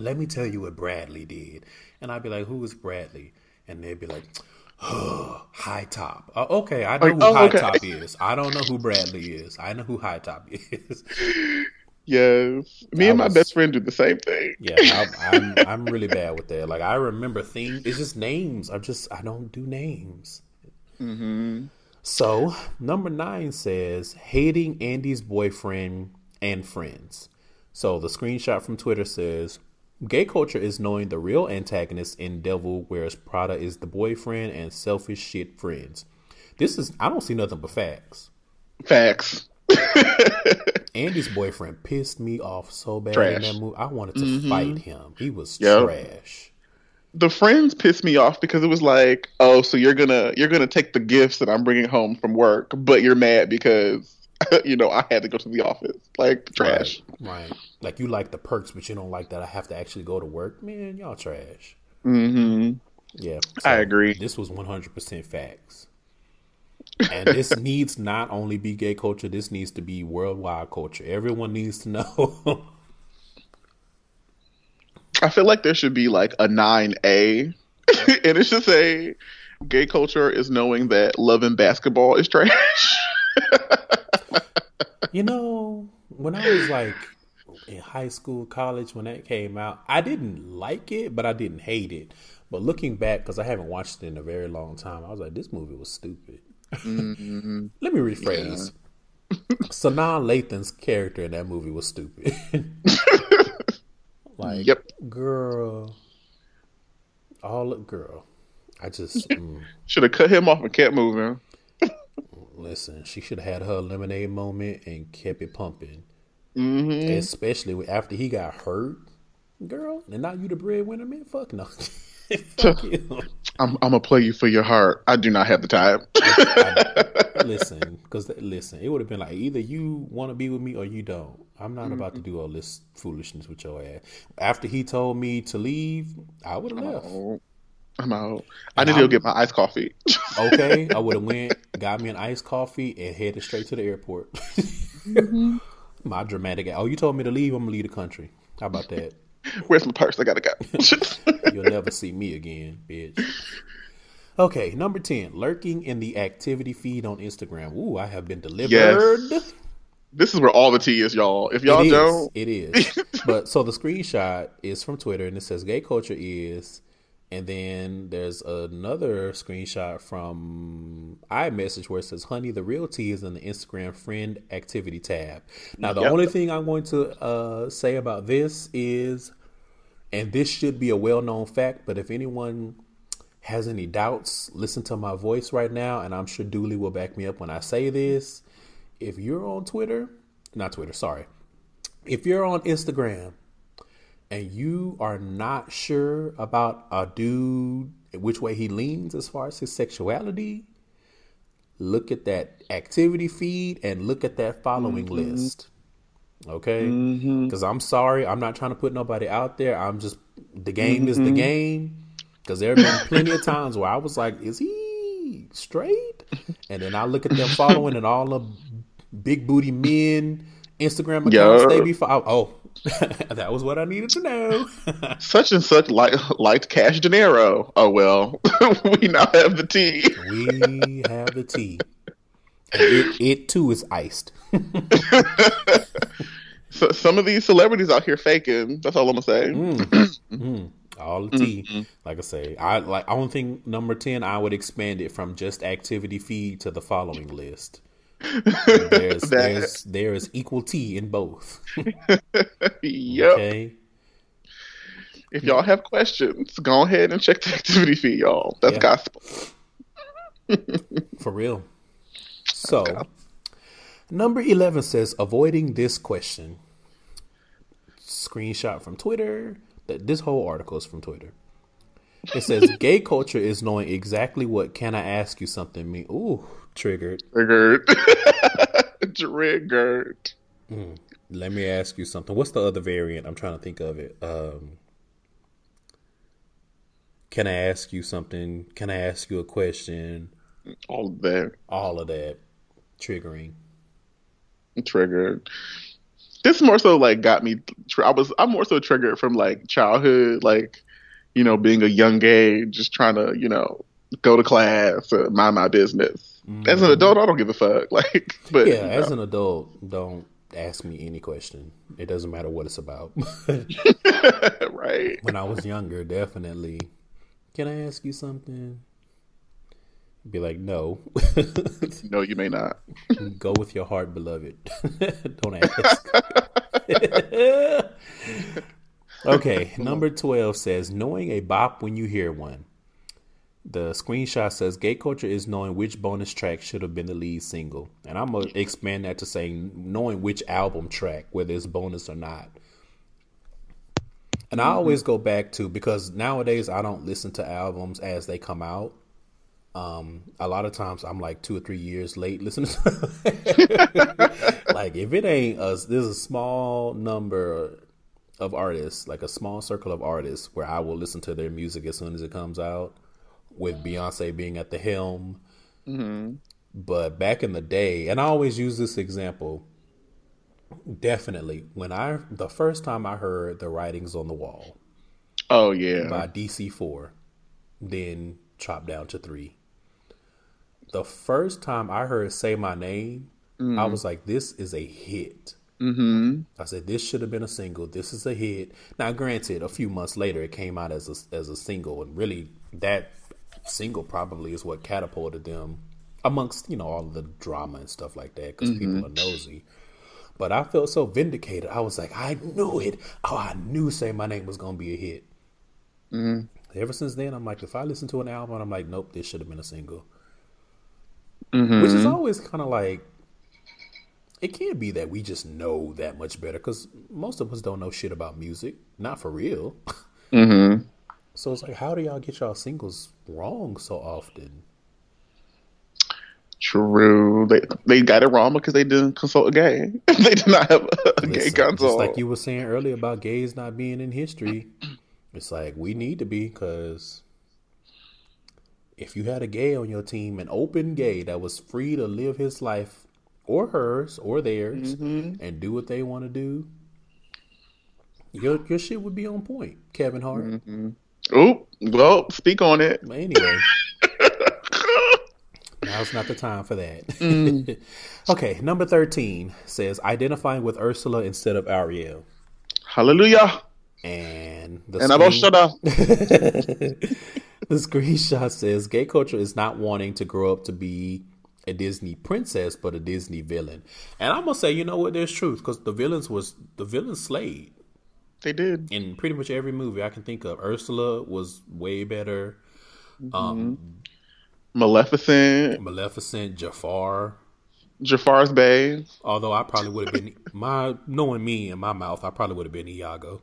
let me tell you what Bradley did," and I'd be like, "Who is Bradley?" And they'd be like, *sighs* High Top. Uh, okay, I know Like, who oh, High okay. Top *laughs* is. I don't know who Bradley is. I know who High Top *laughs* is. Yes, me That and my was- best friend do the same thing. Yeah, I, I'm I'm really bad with that. Like I remember things. It's just names. I'm just I don't do names. hmm So number nine says hating Andy's boyfriend and friends. So the screenshot from Twitter says gay culture is knowing the real antagonist in Devil Wears Prada is the boyfriend and selfish shit friends. This is I don't see nothing but facts. Facts. *laughs* Andy's boyfriend pissed me off so bad in Trash. Mm-hmm. that movie. I wanted to fight him. He was Yep. trash. the friends pissed me off because it was like, oh, so you're gonna you're gonna take the gifts that I'm bringing home from work, but you're mad because *laughs* you know I had to go to the office. Like trash. Right. right. Like you like the perks, but you don't like that I have to actually go to work. Man, y'all trash. hmm Yeah. I agree. This was 100% facts. And this *laughs* needs not only be gay culture, this needs to be worldwide culture. Everyone needs to know. *laughs* I feel like there should be like a nine A, and it should say, "Gay culture is knowing that loving basketball is trash." You know, when I was like in high school, college, when that came out, I didn't like it, but I didn't hate it. But looking back, because I haven't watched it in a very long time, I was like, this movie was stupid. hmm Let me rephrase. *laughs* Sanaa Lathan's character in that movie was stupid. *laughs* like, Yep. girl, all girl. I just *laughs* mm, Should have cut him off and kept moving. Listen. She should have had her lemonade moment and kept it pumping, hmm especially after he got hurt. Girl, and not you the breadwinner, man. Fuck no. *laughs* Fuck you. I'm I'm gonna play you for your heart. I do not have the time. *laughs* *laughs* listen, because listen, it would have been like either you want to be with me or you don't. I'm not about to do all this foolishness with your ass. After he told me to leave, I would have left. Oh, I'm out. I need to go get my iced coffee. *laughs* Okay, I would have went, got me an iced coffee, and headed straight to the airport. Mm-hmm. *laughs* My dramatic. Oh, you told me to leave. I'm gonna leave the country. How about that? Where's my purse? I gotta go. *laughs* You'll never see me again, bitch. Okay, number 10, lurking in the activity feed on Instagram. Ooh, I have been delivered. Yes. this is where all the tea is, y'all. If y'all It is. don't, It is. but so the screenshot is from Twitter and it says gay culture is and then there's another screenshot from iMessage where it says, "Honey, the real tea is in the Instagram friend activity tab." Now, the Yep. only thing I'm going to uh, say about this is, and this should be a well-known fact, but if anyone has any doubts, listen to my voice right now, and I'm sure Dooley will back me up when I say this. If you're on Twitter, not Twitter, sorry, if you're on Instagram and you are not sure about a dude, which way he leans as far as his sexuality, look at that activity feed and look at that following mm-hmm. list. Okay? Mm-hmm. Because I'm sorry, I'm not trying to put nobody out there. I'm just, the game is the mm-hmm. game. Because there have been plenty of times where I was like, is he straight? And then I look at them following and all the big booty men Instagram accounts they be following. Oh, *laughs* that was what I needed to know. *laughs* such and such like liked Cash Dinero. Oh well, *laughs* we now have the tea. we have the tea. It, it too is iced. So, some of these celebrities out here faking. That's all I'm gonna say. *clears throat* Mm, all the tea. Like I say, I like. I don't think number ten. I would expand it from just activity feed to the following list. There's *laughs* there's there is equal tea in both. *laughs* Yep. Okay. If y'all have questions, go ahead and check the activity feed, y'all. That's Yeah. gospel. For real. So, number 11 says avoiding this question. Screenshot from Twitter. That this whole article is from Twitter. It says *laughs* gay culture is knowing exactly what can I ask you something mean. Ooh, triggered. Triggered. *laughs* Triggered. Let me ask you something. What's the other variant? I'm trying to think of it. Um Can I ask you something? Can I ask you a question? All of that. All of that triggering. Triggered. This more so like got me. Tr- I was. I'm more so triggered from like childhood, like you know, being a young gay, just trying to you know go to class, or mind my business. Mm-hmm. As an adult, I don't give a fuck. *laughs* Like, but yeah, as know. an adult, don't ask me any question. It doesn't matter what it's about. *laughs* *laughs* right. When I was younger, definitely. Can I ask you something? Be like, no. no, you may not. Go with your heart, beloved. Don't ask. okay, number 12 says, knowing a bop when you hear one. The screenshot says, gay culture is knowing which bonus track should have been the lead single. And I'm going to expand that to saying knowing which album track, whether it's bonus or not. And I mm-hmm. always go back to because nowadays I don't listen to albums as they come out. Um, a lot of times I'm like two or three years late listening. *laughs* like if it ain't us, there's a small number of artists, like a small circle of artists, where I will listen to their music as soon as it comes out. With Beyonce being at the helm, mm-hmm. but back in the day, and I always use this example. Definitely, when I the first time I heard the writings on the wall, oh yeah, by DC Four, then chopped down to three the first time I heard "Say My Name," mm-hmm. I was like, "This is a hit." Mm-hmm. I said, "This should have been a single. This is a hit." Now, granted, a few months later, it came out as a as a single, and really, that single probably is what catapulted them amongst you know all the drama and stuff like that because mm-hmm. people are nosy. But I felt so vindicated. I was like, I knew it. Oh, I knew "Say My Name" was gonna be a hit. Mm-hmm. Ever since then, I'm like, if I listen to an album, I'm like, nope, this should have been a single mm-hmm. which is always kind of like it can't be that we just know that much better because most of us don't know shit about music, not for real. So it's like, how do y'all get y'all singles wrong so often? True. They they got it wrong because they didn't consult a gay. *laughs* they did not have a, a Listen, gay consult. Like you were saying earlier about gays not being in history. It's like we need to be because if you had a gay on your team, an open gay that was free to live his life or hers or theirs mm-hmm. and do what they want to do, your your shit would be on point, Kevin Hart. Mm-hmm. Oh, well, speak on it. But anyway. *laughs* Now's not the time for that. Mm. *laughs* okay, number 13 says identifying with Ursula instead of Ariel. Hallelujah. And the and screen... shut up. *laughs* the screenshot says gay culture is not wanting to grow up to be a Disney princess, but a Disney villain. And I'm gonna say, you know what? There's truth because the villains was the villains slayed. They did in pretty much every movie I can think of. Ursula was way better. Mm-hmm. Um, Maleficent, Maleficent, Jafar, Jafar's Bay. Although I probably would have been my knowing me in my mouth, I probably would have been Iago.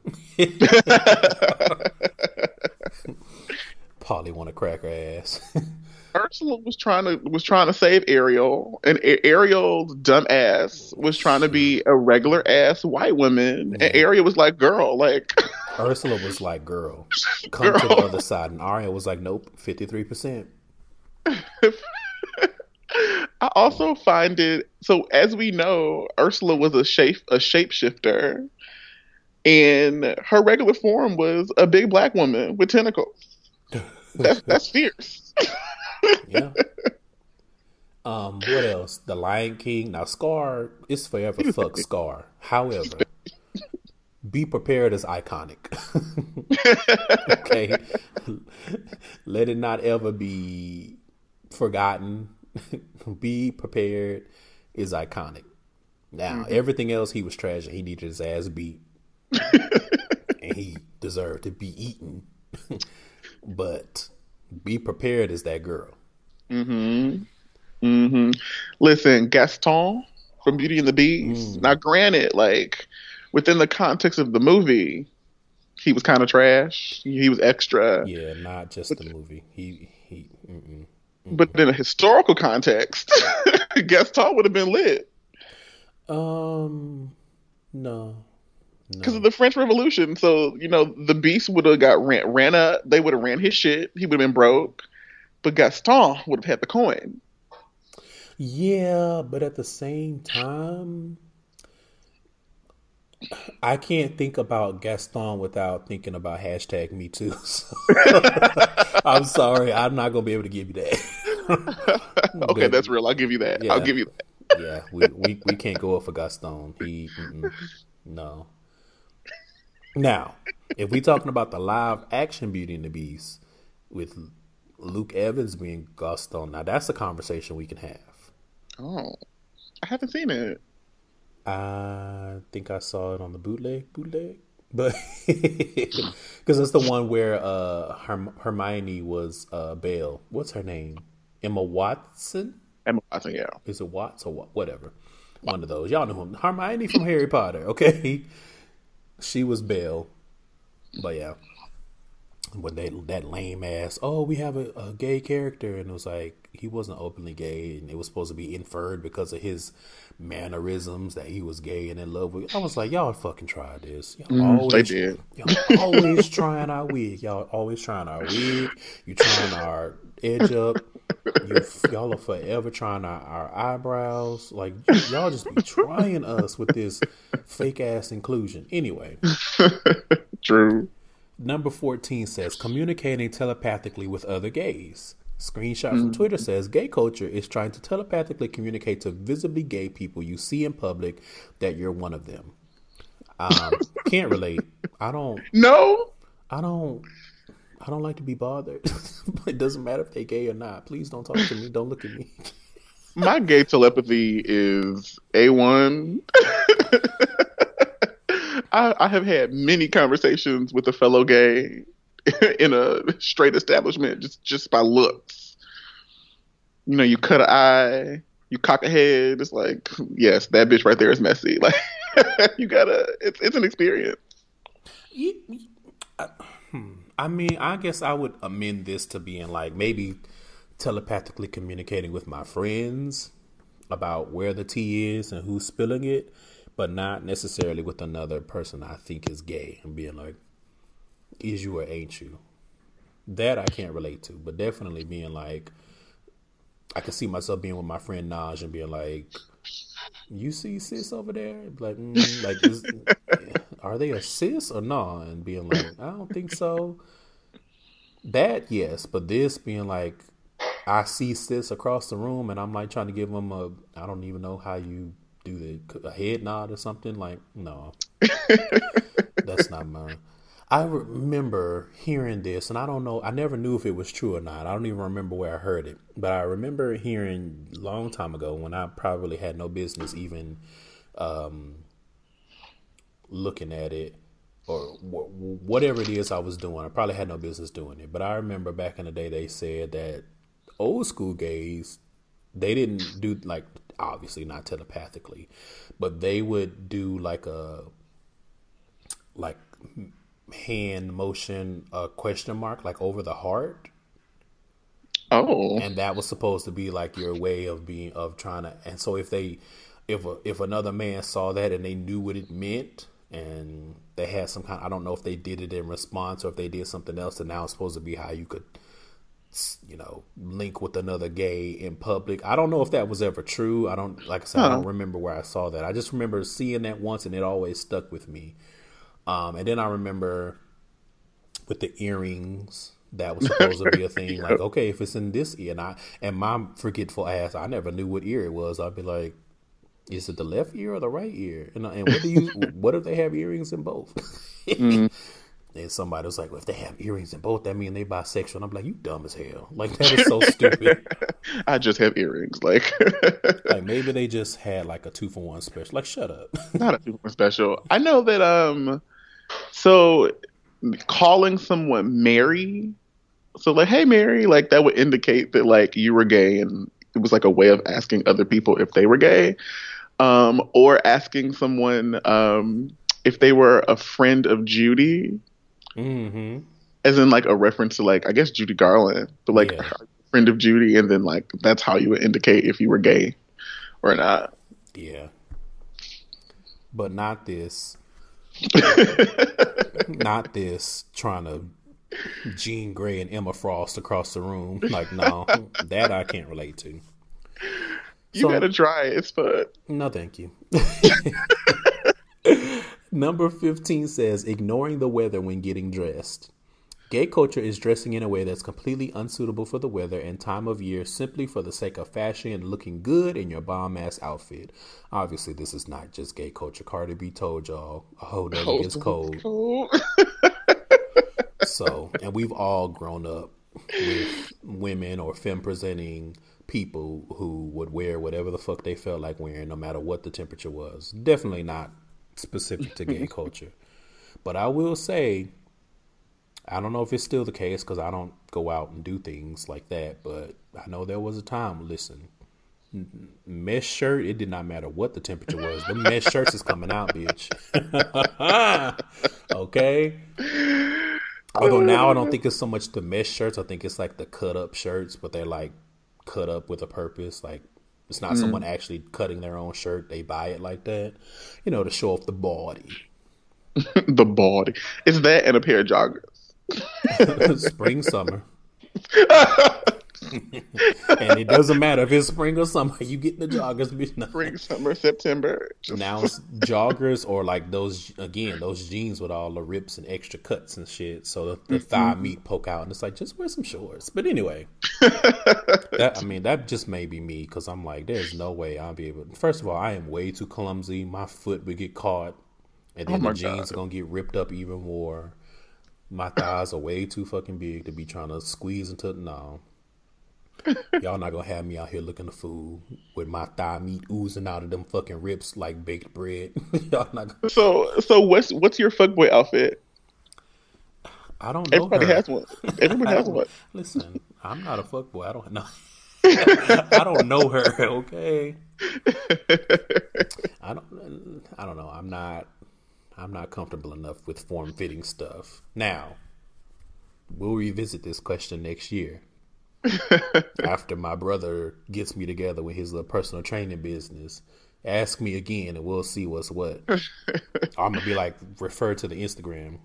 Polly want to crack her ass. *laughs* Ursula was trying to was trying to save Ariel, and Ariel's dumb ass was trying to be a regular ass white woman, and mm-hmm. Ariel was like, "Girl, like." *laughs* Ursula was like, "Girl, *laughs* come girl. to the other side," and Ariel was like, "Nope, fifty three percent." *laughs* I also find it so as we know, Ursula was a shape a shapeshifter, and her regular form was a big black woman with tentacles. That's that's fierce. Yeah. Um, what else? The Lion King. Now, Scar is forever *laughs* fuck Scar. However, be prepared is iconic. *laughs* okay, let it not ever be forgotten. *laughs* be prepared is iconic. Now, mm-hmm. everything else he was trash he needed his ass beat, and he deserved to be eaten. but be prepared as that girl. Mm-hmm. Mm-hmm. Listen, Gaston from Beauty and the Beast. Mm. Now, granted, like within the context of the movie, he was kind of trash. He was extra. Yeah, not just but, the movie. He he. Mm-mm, mm-mm. But in a historical context, *laughs* Gaston would have been lit. Um, no because no. of the French Revolution. So you know, the Beast would have got ran, ran up. They would have ran his shit. He would have been broke, but Gaston would have had the coin. Yeah, but at the same time, I can't think about Gaston without thinking about hashtag Me Too. *laughs* So I'm sorry, I'm not gonna be able to give you that. *laughs* okay, but, that's real. I'll give you that. Yeah, I'll give you that. yeah, we, we we can't go up for Gaston. He no. Now, if we talking about the live action Beauty and the Beast with Luke Evans being Gaston, now that's a conversation we can have. Oh, I haven't seen it. I think I saw it on the bootleg, bootleg, but *laughs* because it's the one where uh, Herm- Hermione was uh, Belle. What's her name? Emma Watson. Emma Watson, yeah. Is it Watts or what? Whatever. One of those. Y'all know him. Hermione from Harry Potter. Okay, *laughs* she was Belle, but yeah. When they that lame ass, oh, we have a, a gay character, and it was like he wasn't openly gay, and it was supposed to be inferred because of his mannerisms that he was gay and in love with. I was like, y'all fucking tried this. Y'all mm, always, they did. Y'all always trying our wig. Y'all always trying our wig. You trying our edge up. You, y'all are forever trying our, our eyebrows. Like y'all just be trying us with this fake ass inclusion. Anyway, *laughs* true. Number 14 says communicating telepathically with other gays. Screenshot from mm. Twitter says gay culture is trying to telepathically communicate to visibly gay people you see in public that you're one of them. Um, *laughs* can't relate. I don't. No. I don't. I don't like to be bothered. *laughs* it doesn't matter if they're gay or not. Please don't talk to me. Don't look at me. *laughs* My gay telepathy is a one. I, I have had many conversations with a fellow gay *laughs* in a straight establishment just just by looks. You know, you cut an eye, you cock a head. It's like, yes, that bitch right there is messy. *laughs* Like, you gotta. It's it's an experience. Hmm. I mean, I guess I would amend this to being like maybe telepathically communicating with my friends about where the tea is and who's spilling it, but not necessarily with another person I think is gay and being like, is you or ain't you? That I can't relate to, but definitely being like, I can see myself being with my friend Naj and being like, "You see sis over there?" Like, mm, like, is, *laughs* are they a sis or not? And being like, "I don't think so." That yes, but this being like, I see sis across the room, and I'm like trying to give them a, I don't even know how you do the a head nod or something. Like, no, *laughs* that's not mine. I remember hearing this, and I don't know. I never knew if it was true or not. I don't even remember where I heard it, but I remember hearing long time ago when I probably had no business even um, looking at it or whatever it is I was doing. I probably had no business doing it, but I remember back in the day they said that old school gays they didn't do like obviously not telepathically, but they would do like a like hand motion a question mark like over the heart. Oh. And that was supposed to be like your way of being of trying to and so if they if a, if another man saw that and they knew what it meant and they had some kind I don't know if they did it in response or if they did something else and now it's supposed to be how you could you know link with another gay in public. I don't know if that was ever true. I don't like I said huh. I don't remember where I saw that. I just remember seeing that once and it always stuck with me. Um, and then I remember with the earrings that was supposed to be a thing. *laughs* Like, okay, if it's in this ear, and I and my forgetful ass, I never knew what ear it was. I'd be like, is it the left ear or the right ear? And, and what do you? *laughs* what if they have earrings in both? *laughs* mm-hmm. And somebody was like, well, if they have earrings in both, that mean they bisexual. And I'm like, you dumb as hell. Like that is so *laughs* stupid. I just have earrings. Like, *laughs* like maybe they just had like a two for one special. Like, shut up. *laughs* Not a two for one special. I know that um so calling someone Mary, so like, hey Mary, like that would indicate that like you were gay, and it was like a way of asking other people if they were gay, um, or asking someone um, if they were a friend of Judy, mm-hmm. as in like a reference to like I guess Judy Garland, but like yeah. friend of Judy, and then like that's how you would indicate if you were gay or not. Yeah, but not this *laughs* Not this trying to Jean Grey and Emma Frost across the room. Like, no, *laughs* that I can't relate to. You so, gotta try it. It's fun. No, thank you. *laughs* Number 15 says ignoring the weather when getting dressed. Gay culture is dressing in a way that's completely unsuitable for the weather and time of year simply for the sake of fashion and looking good in your bomb ass outfit. Obviously, this is not just gay culture. Cardi B told y'all a whole nother gets cold. *laughs* so, and we've all grown up with women or femme presenting people who would wear whatever the fuck they felt like wearing, no matter what the temperature was. Definitely not specific to gay *laughs* culture. But I will say, I don't know if it's still the case because I don't go out and do things like that. But I know there was a time. Listen, mesh shirt. It did not matter what the temperature was. The mesh *laughs* shirts is coming out, bitch. *laughs* okay. Although now I don't think it's so much the mesh shirts. I think it's like the cut up shirts, but they're like cut up with a purpose. Like it's not mm. someone actually cutting their own shirt. They buy it like that, you know, to show off the body. *laughs* the body. It's that and a pair of joggers. *laughs* spring, summer. *laughs* and it doesn't matter if it's spring or summer. You get the joggers. Spring, summer, September. Just... Now it's joggers or like those again those jeans with all the rips and extra cuts and shit. So the, the mm-hmm. thigh meat poke out, and it's like just wear some shorts. But anyway, *laughs* that I mean that just may be me because I'm like, there's no way I'll be able. First of all, I am way too clumsy. My foot would get caught, and then oh the jeans God. are gonna get ripped up even more. My thighs are way too fucking big to be trying to squeeze into. No, y'all not gonna have me out here looking a fool with my thigh meat oozing out of them fucking rips like baked bread. *laughs* y'all not. Gonna... So, so what's what's your fuckboy outfit? I don't know. Everybody her. has one. Everybody *laughs* has one. Listen, I'm not a fuckboy. I don't know. *laughs* I don't know her. Okay. I don't. I don't know. I'm not. I'm not comfortable enough with form fitting stuff. Now, we'll revisit this question next year. After my brother gets me together with his little personal training business, ask me again and we'll see what's what. *laughs* I'm gonna be like, refer to the Instagram.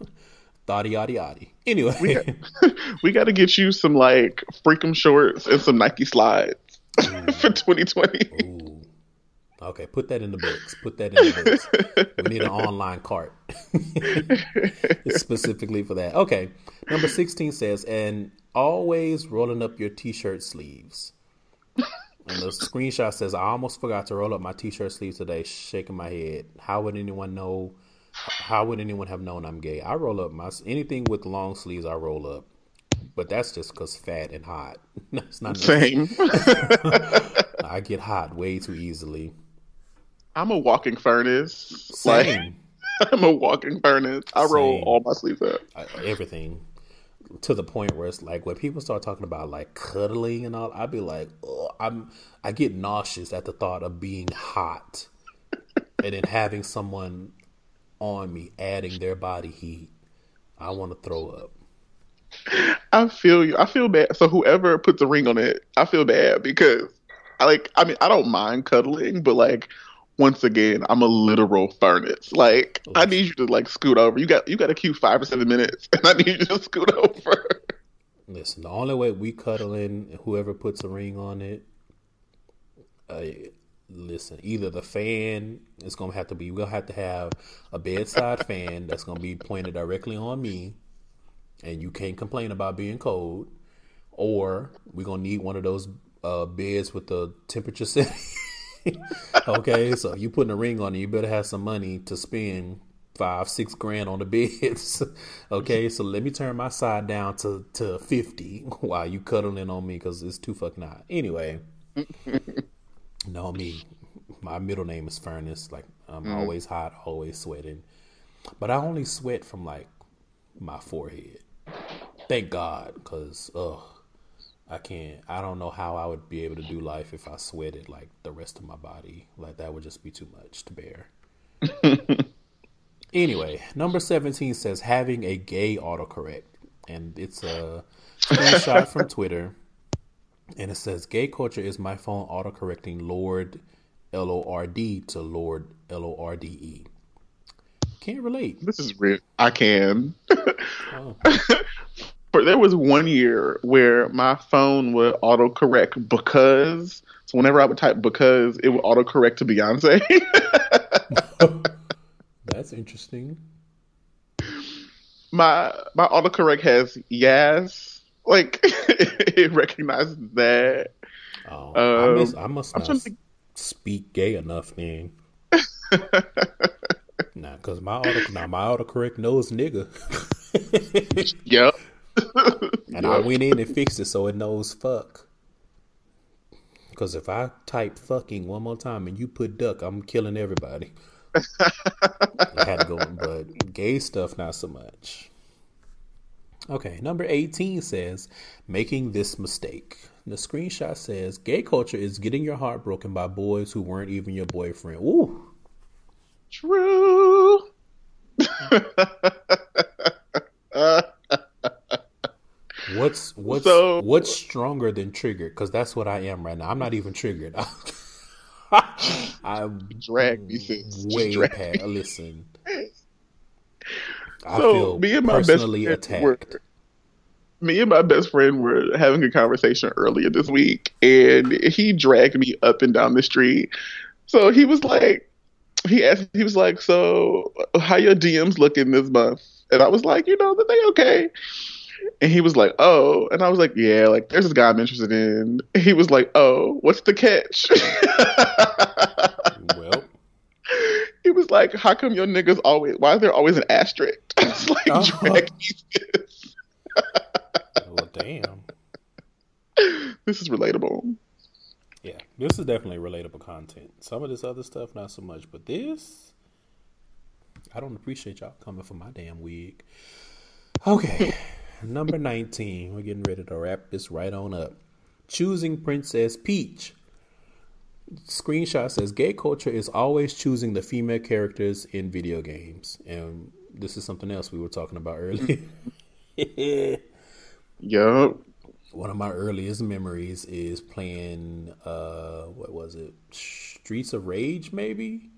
*laughs* Thotty yaddy yaddy. Anyway, we got, *laughs* we got to get you some like freakum shorts and some Nike slides for mm. 2020. Ooh. Okay, put that in the books. Put that in the books. we need an online cart specifically for that. Okay, number 16 says, and always rolling up your t shirt sleeves. And the screenshot says, I almost forgot to roll up my t shirt sleeves today, shaking my head. How would anyone know? How would anyone have known I'm gay? I roll up my anything with long sleeves, I roll up. But that's just because fat and hot. *laughs* That's not same. *laughs* I get hot way too easily. I'm a walking furnace. Same. Like, *laughs* I'm a walking furnace. I Same. roll all my sleeves up. everything. To the point where it's like when people start talking about like cuddling and all, I'd be like, I'm I get nauseous at the thought of being hot and then having someone on me adding their body heat. I want to throw up. I feel you. I feel bad. So whoever puts a ring on it, I feel bad because I like. I mean, I don't mind cuddling, but like once again, I'm a literal furnace. Like I need you to like scoot over. You got you got a cue five or seven minutes, *laughs* and I need you to scoot over. Listen, the only way we cuddle in, whoever puts a ring on it, uh, listen, either the fan is gonna have to be we'll have to have a bedside *laughs* fan that's gonna be pointed directly on me, and you can't complain about being cold, or we're gonna need one of those uh, beds with the temperature setting. *laughs* *laughs* okay, so you putting a ring on it, you better have some money to spend five, six grand on the beds. *laughs* okay, so let me turn my side down to, to 50 *laughs* while you cuddling on me because it's too fucking hot. Anyway, know me. My middle name is Furnace. Like, I'm mm. always hot, always sweating. But I only sweat from like my forehead. Thank God, because, ugh I can't. I don't know how I would be able to do life if I sweated like the rest of my body. Like that would just be too much to bear. *laughs* anyway, number seventeen says having a gay autocorrect, and it's a *laughs* screenshot from Twitter, and it says gay culture is my phone autocorrecting Lord L O R D to Lorde L O R D E. Can't relate. This is real. I can. oh *laughs* there was one year where my phone would autocorrect because so whenever I would type because it would autocorrect to Beyonce. *laughs* That's interesting. My my autocorrect has yes, like *laughs* it recognizes that. Oh, I Um, must, I must I'm not to speak gay enough then. *laughs* Nah, cause my auto, nah, my autocorrect knows nigga, Yep. And I went in and fixed it so it knows fuck. Cause if I type fucking one more time and you put duck, I'm killing everybody. *laughs* I had to go, but gay stuff not so much. Okay, number 18 says, making this mistake. The screenshot says, gay culture is getting your heart broken by boys who weren't even your boyfriend. Ooh. True. *laughs* What's what's So- what's stronger than triggered? Because that's what I am right now. I'm not even triggered. *laughs* *laughs* I'm Drag me, sis. way Drag past. Listen, I So, feel me and my best personally friend attacked. were- me and my best friend were having a conversation earlier this week, and he dragged me up and down the street. So he was like, he asked, he was like, "So, how your DMs looking this month?" And I was like, "You know, that they okay." And he was like, "Oh," and I was like, "Yeah, like there's this guy I'm interested in." He was like, "Oh, what's the catch?" *laughs* Well, he was like, "How come your niggas always? Why is there always an asterisk?" *laughs* I was like. Uh-huh. "Drag *laughs* well, damn. This is relatable. Yeah, this is definitely relatable content. Some of this other stuff, not so much, but this, I don't appreciate y'all coming for my damn wig. Okay, number 19. We're getting ready to wrap this right on up. Choosing Princess Peach. Screenshot says gay culture is always choosing the female characters in video games. And this is something else we were talking about earlier. *laughs* Yup. one of my earliest memories is playing uh what was it streets of rage maybe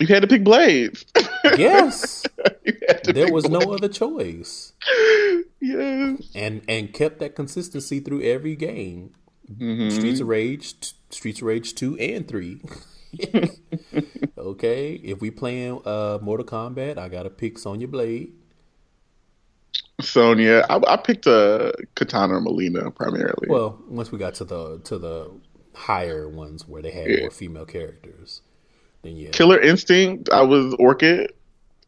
You had to pick Blaze. yes *laughs* you had to there was no other choice Yes. and and kept that consistency through every game Mm-hmm. streets of rage t- streets of rage 2 and 3 *laughs* okay if we playing uh mortal kombat i gotta pick sonya blade Sonya. I, I picked uh, Katana or Mileena primarily. well once we got to the to the higher ones where they had Yeah. more female characters then yeah Killer Instinct. I was Orchid.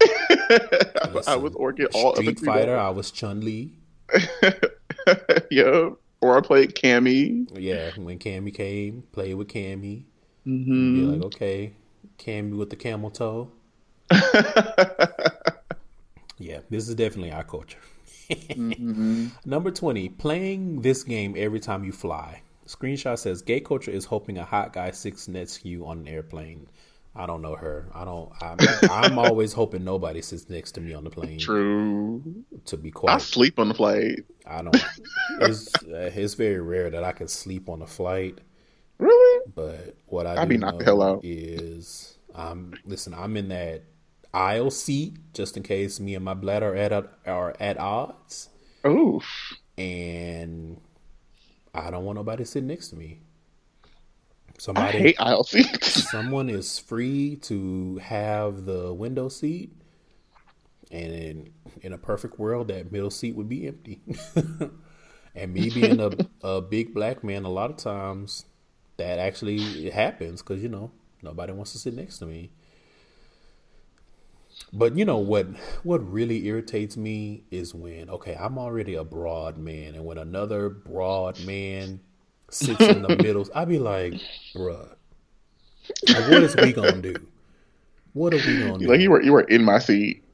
*laughs* I was Orchid. All Street Fighter. I was Chun Li. *laughs* yeah. Or I played Cammy. Yeah, when Cammy came, played with Cammy. Mm-hmm. Be like, okay, Cammy with the camel toe. *laughs* Yeah, this is definitely our culture. Mm-hmm. Number 20, playing this game every time you fly. Screenshot says gay culture is hoping a hot guy sits next to you on an airplane. I don't know her. I don't. I'm, I'm always hoping nobody sits next to me on the plane. True. To be quiet, I sleep on the flight. I don't. *laughs* It's uh, it's very rare that I can sleep on a flight. Really? But what I do be knocked the hell out. is, um, listen, I'm in that aisle seat just in case me and my bladder are at are at odds, Oof. and I don't want nobody sitting next to me. I Somebody, hate aisle seats. *laughs* someone is free to have the window seat, and in, in a perfect world, that middle seat would be empty. *laughs* and me being a, *laughs* a big black man, a lot of times that actually happens because you know nobody wants to sit next to me. But you know what? What really irritates me is when okay, I'm already a broad man, and when another broad man sits in the *laughs* middle, I'd be like, bruh, like, what is we gonna do? What are we gonna do? like you were you were in my seat.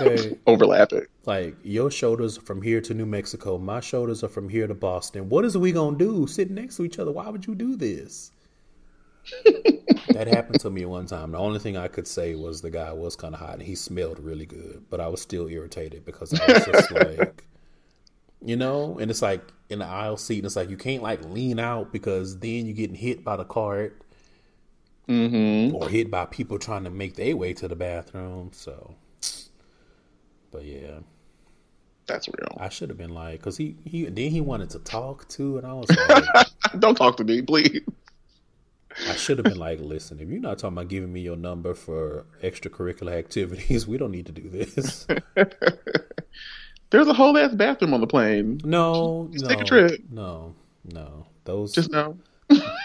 Okay. *laughs* Overlapping. Like your shoulders from here to New Mexico, my shoulders are from here to Boston. What is we gonna do sitting next to each other? Why would you do this? that happened to me one time. The only thing I could say was the guy was kind of hot and he smelled really good, but I was still irritated because I was just *laughs* like, you know, and it's like in the aisle seat, and it's like you can't like lean out because then you're getting hit by the cart Mm-hmm. or hit by people trying to make their way to the bathroom. So, but yeah. That's real. I should have been like, cause he he then he wanted to talk too, and I was like, *laughs* Don't talk to me, please. I should have been like, listen, if you're not talking about giving me your number for extracurricular activities, *laughs* we don't need to do this. *laughs* There's a whole ass bathroom on the plane. No, Just no, take a trip. no, no. Those Just know.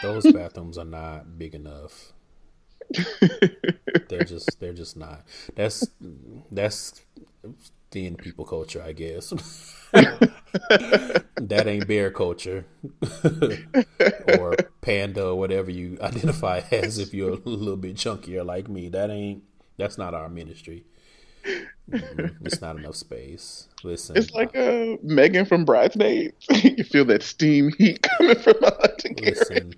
those bathrooms are not big enough. *laughs* They're just they're just not. That's that's thin people culture, I guess. *laughs* that ain't bear culture *laughs* or panda or whatever you identify as if you're a little bit chunkier like me. That ain't that's not our ministry. Mm, It's not enough space. Listen, It's like uh, Megan from Bridesmaids. *laughs* you feel that steam heat *laughs* coming from a hunting Listen.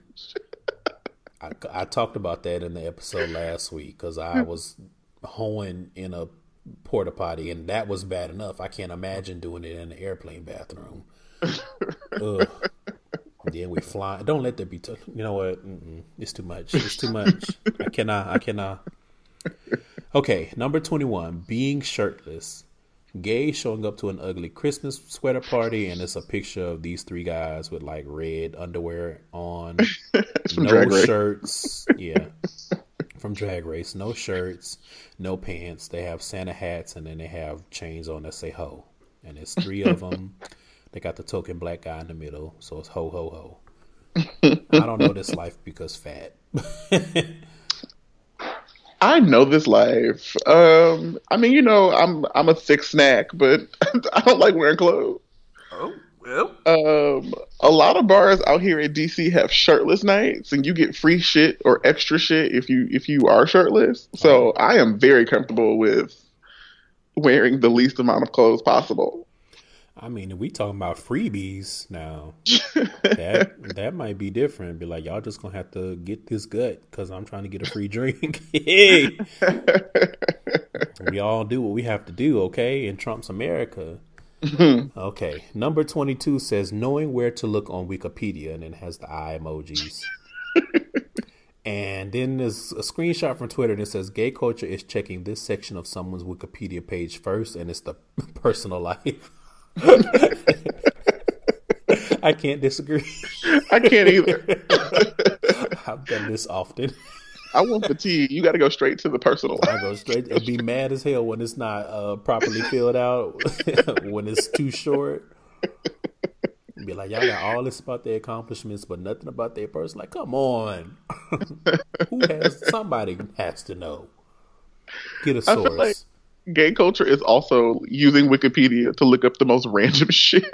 I, I talked about that in the episode last week because I Hmm. was hoeing in a porta potty, and that was bad enough. I can't imagine doing it in an airplane bathroom. Ugh. Then we fly. Don't let that be. T- you know what? Mm-mm. It's too much. It's too much. I cannot. I cannot. Okay, number twenty-one. Being shirtless. Gay showing up to an ugly Christmas sweater party, and it's a picture of these three guys with like red underwear on, *laughs* no shirts. Yeah, from Drag Race, no shirts, no pants. They have Santa hats, and then they have chains on that say "ho," and it's three of them. *laughs* They got the token black guy in the middle, so it's ho ho ho. I don't know this life because fat. *laughs* I know this life. Um, I mean, you know, I'm I'm a thick snack, but *laughs* I don't like wearing clothes. Oh well. Um, a lot of bars out here in DC have shirtless nights, and you get free shit or extra shit if you if you are shirtless. So I am very comfortable with wearing the least amount of clothes possible. I mean, if we talking about freebies now, *laughs* that that might be different. Be like, y'all just gonna have to get this gut because I'm trying to get a free drink. *laughs* hey, we all do what we have to do, okay? In Trump's America. Mm-hmm. okay, number 22 says knowing where to look on Wikipedia, and it has the eye emojis. *laughs* and then there's a screenshot from Twitter that says gay culture is checking this section of someone's Wikipedia page first, and it's the personal life. *laughs* I can't disagree. I can't either. *laughs* I've done this often. I want tea. You got to go straight to the personal. I go straight and be mad as hell when it's not uh, properly filled out, *laughs* when it's too short. Be like, y'all got all this about their accomplishments, but nothing about their person. Like, come on, who has somebody has to know? Get a source. Gay culture is also using Wikipedia to look up the most random *laughs* shit.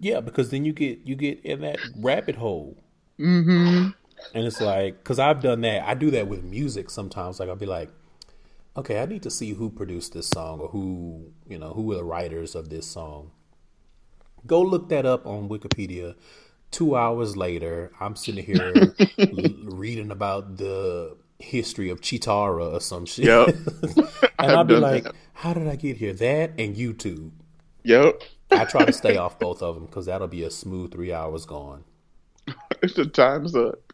Yeah, because then you get you get in that rabbit hole, hmm and it's like because I've done that. I do that with music sometimes. Like I'll be like, okay, I need to see who produced this song or who you know who are the writers of this song. Go look that up on Wikipedia. Two hours later, I'm sitting here l- *laughs* reading about the history of Chitara or some shit, Yep. *laughs* and I'll be like, that. how did I get here? That and YouTube. Yep. I try to stay off both of them because that'll be a smooth three hours gone. It's *laughs* the time's up.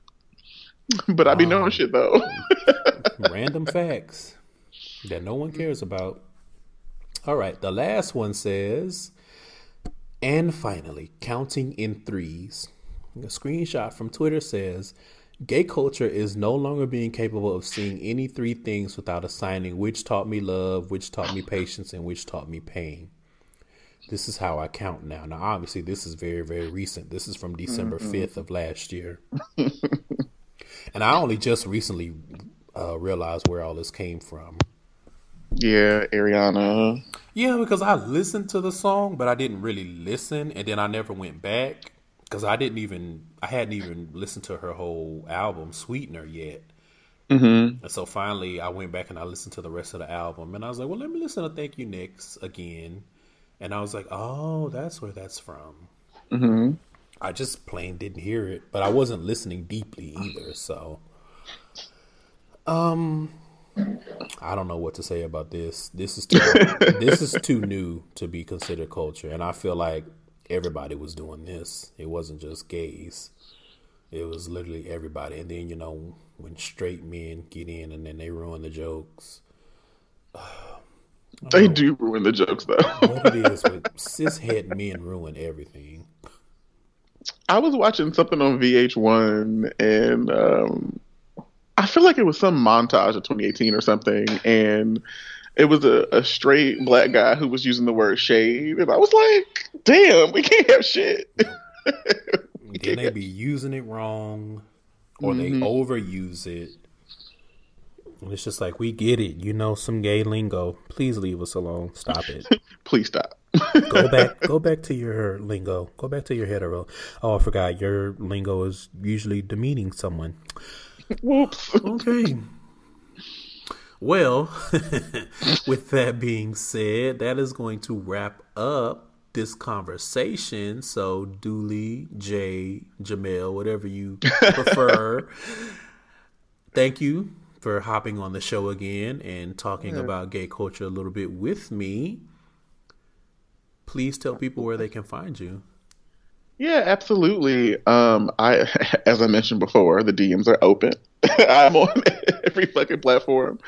But I be knowing um, shit though. *laughs* Random facts that no one cares about. All right, the last one says, and finally, counting in threes. A screenshot from Twitter says, Gay culture is no longer being capable of seeing any three things without assigning which taught me love, which taught me patience, and which taught me pain. This is how I count now. Now, obviously, this is very, very recent. This is from December 5th of last year. *laughs* and I only just recently uh, realized where all this came from. yeah, Ariana. Yeah, because I listened to the song, but I didn't really listen, and then I never went back because I didn't even I hadn't even listened to her whole album Sweetener yet. hmm And so finally, I went back and I listened to the rest of the album, and I was like, "Well, let me listen to Thank You Next again." And I was like, "Oh, that's where that's from." hmm I just plain didn't hear it, but I wasn't listening deeply either. So, um, I don't know what to say about this. This is too, *laughs* this is too new to be considered culture, and I feel like everybody was doing this. It wasn't just gays; it was literally everybody. And then you know when straight men get in and then they ruin the jokes. *sighs* They do ruin the jokes though. What it is with cishet men ruin everything. I was watching something on VH1 and um, I feel like it was some montage of 2018 or something, and it was a, a straight black guy who was using the word shade, and I was like, "Damn, we can't have shit." *laughs* then they be using it wrong, or mm-hmm. they overuse it. And it's just like we get it, you know, some gay lingo. Please leave us alone. Stop it. *laughs* Please stop. go back. Go back to your lingo. Go back to your hetero. Oh, I forgot. Your lingo is usually demeaning someone. Whoops. Okay. Well, *laughs* with that being said, that is going to wrap up this conversation. So, Dooley, Jay, Jamel, whatever you *laughs* prefer, thank you for hopping on the show again and talking yeah. about gay culture a little bit with me. Please tell people where they can find you. Yeah, absolutely. Um, I, *laughs* as I mentioned before, the DMs are open. *laughs* I'm on every fucking platform.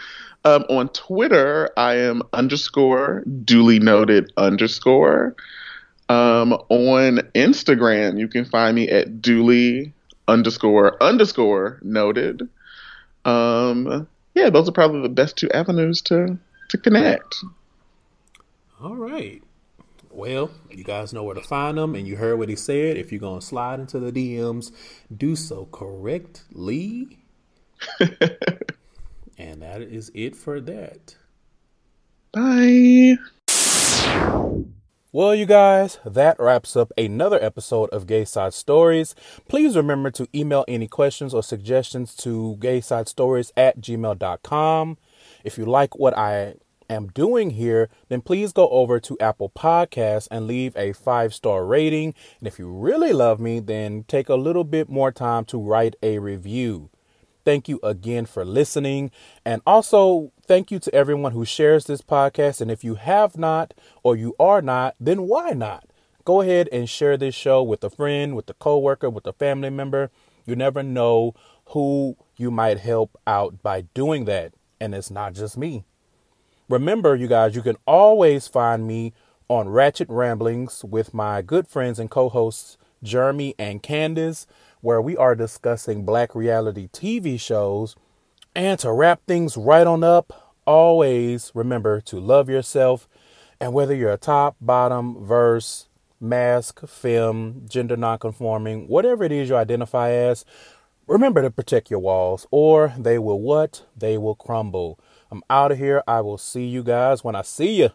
Um, on Twitter, I am underscore duly noted underscore. Um, on Instagram, you can find me at duly underscore underscore noted. Um, yeah, those are probably the best two avenues to to connect. All right. Well, you guys know where to find them, and you heard what he said. If you're gonna slide into the DMs, do so correctly. *laughs* and that is it for that. Bye. Well, you guys, that wraps up another episode of Gay Side Stories. Please remember to email any questions or suggestions to gaysidestories at gmail.com. If you like what I am doing here, then please go over to Apple Podcasts and leave a five star rating. And if you really love me, then take a little bit more time to write a review. Thank you again for listening. And also, thank you to everyone who shares this podcast. And if you have not or you are not, then why not? Go ahead and share this show with a friend, with a coworker, with a family member. You never know who you might help out by doing that. And it's not just me. Remember, you guys, you can always find me on Ratchet Ramblings with my good friends and co hosts, Jeremy and Candace, where we are discussing black reality TV shows. And to wrap things right on up, always remember to love yourself. And whether you're a top, bottom, verse, masc, femme, gender nonconforming, whatever it is you identify as, remember to protect your walls, or they will what? They will crumble. I'm out of here. I will see you guys when I see you.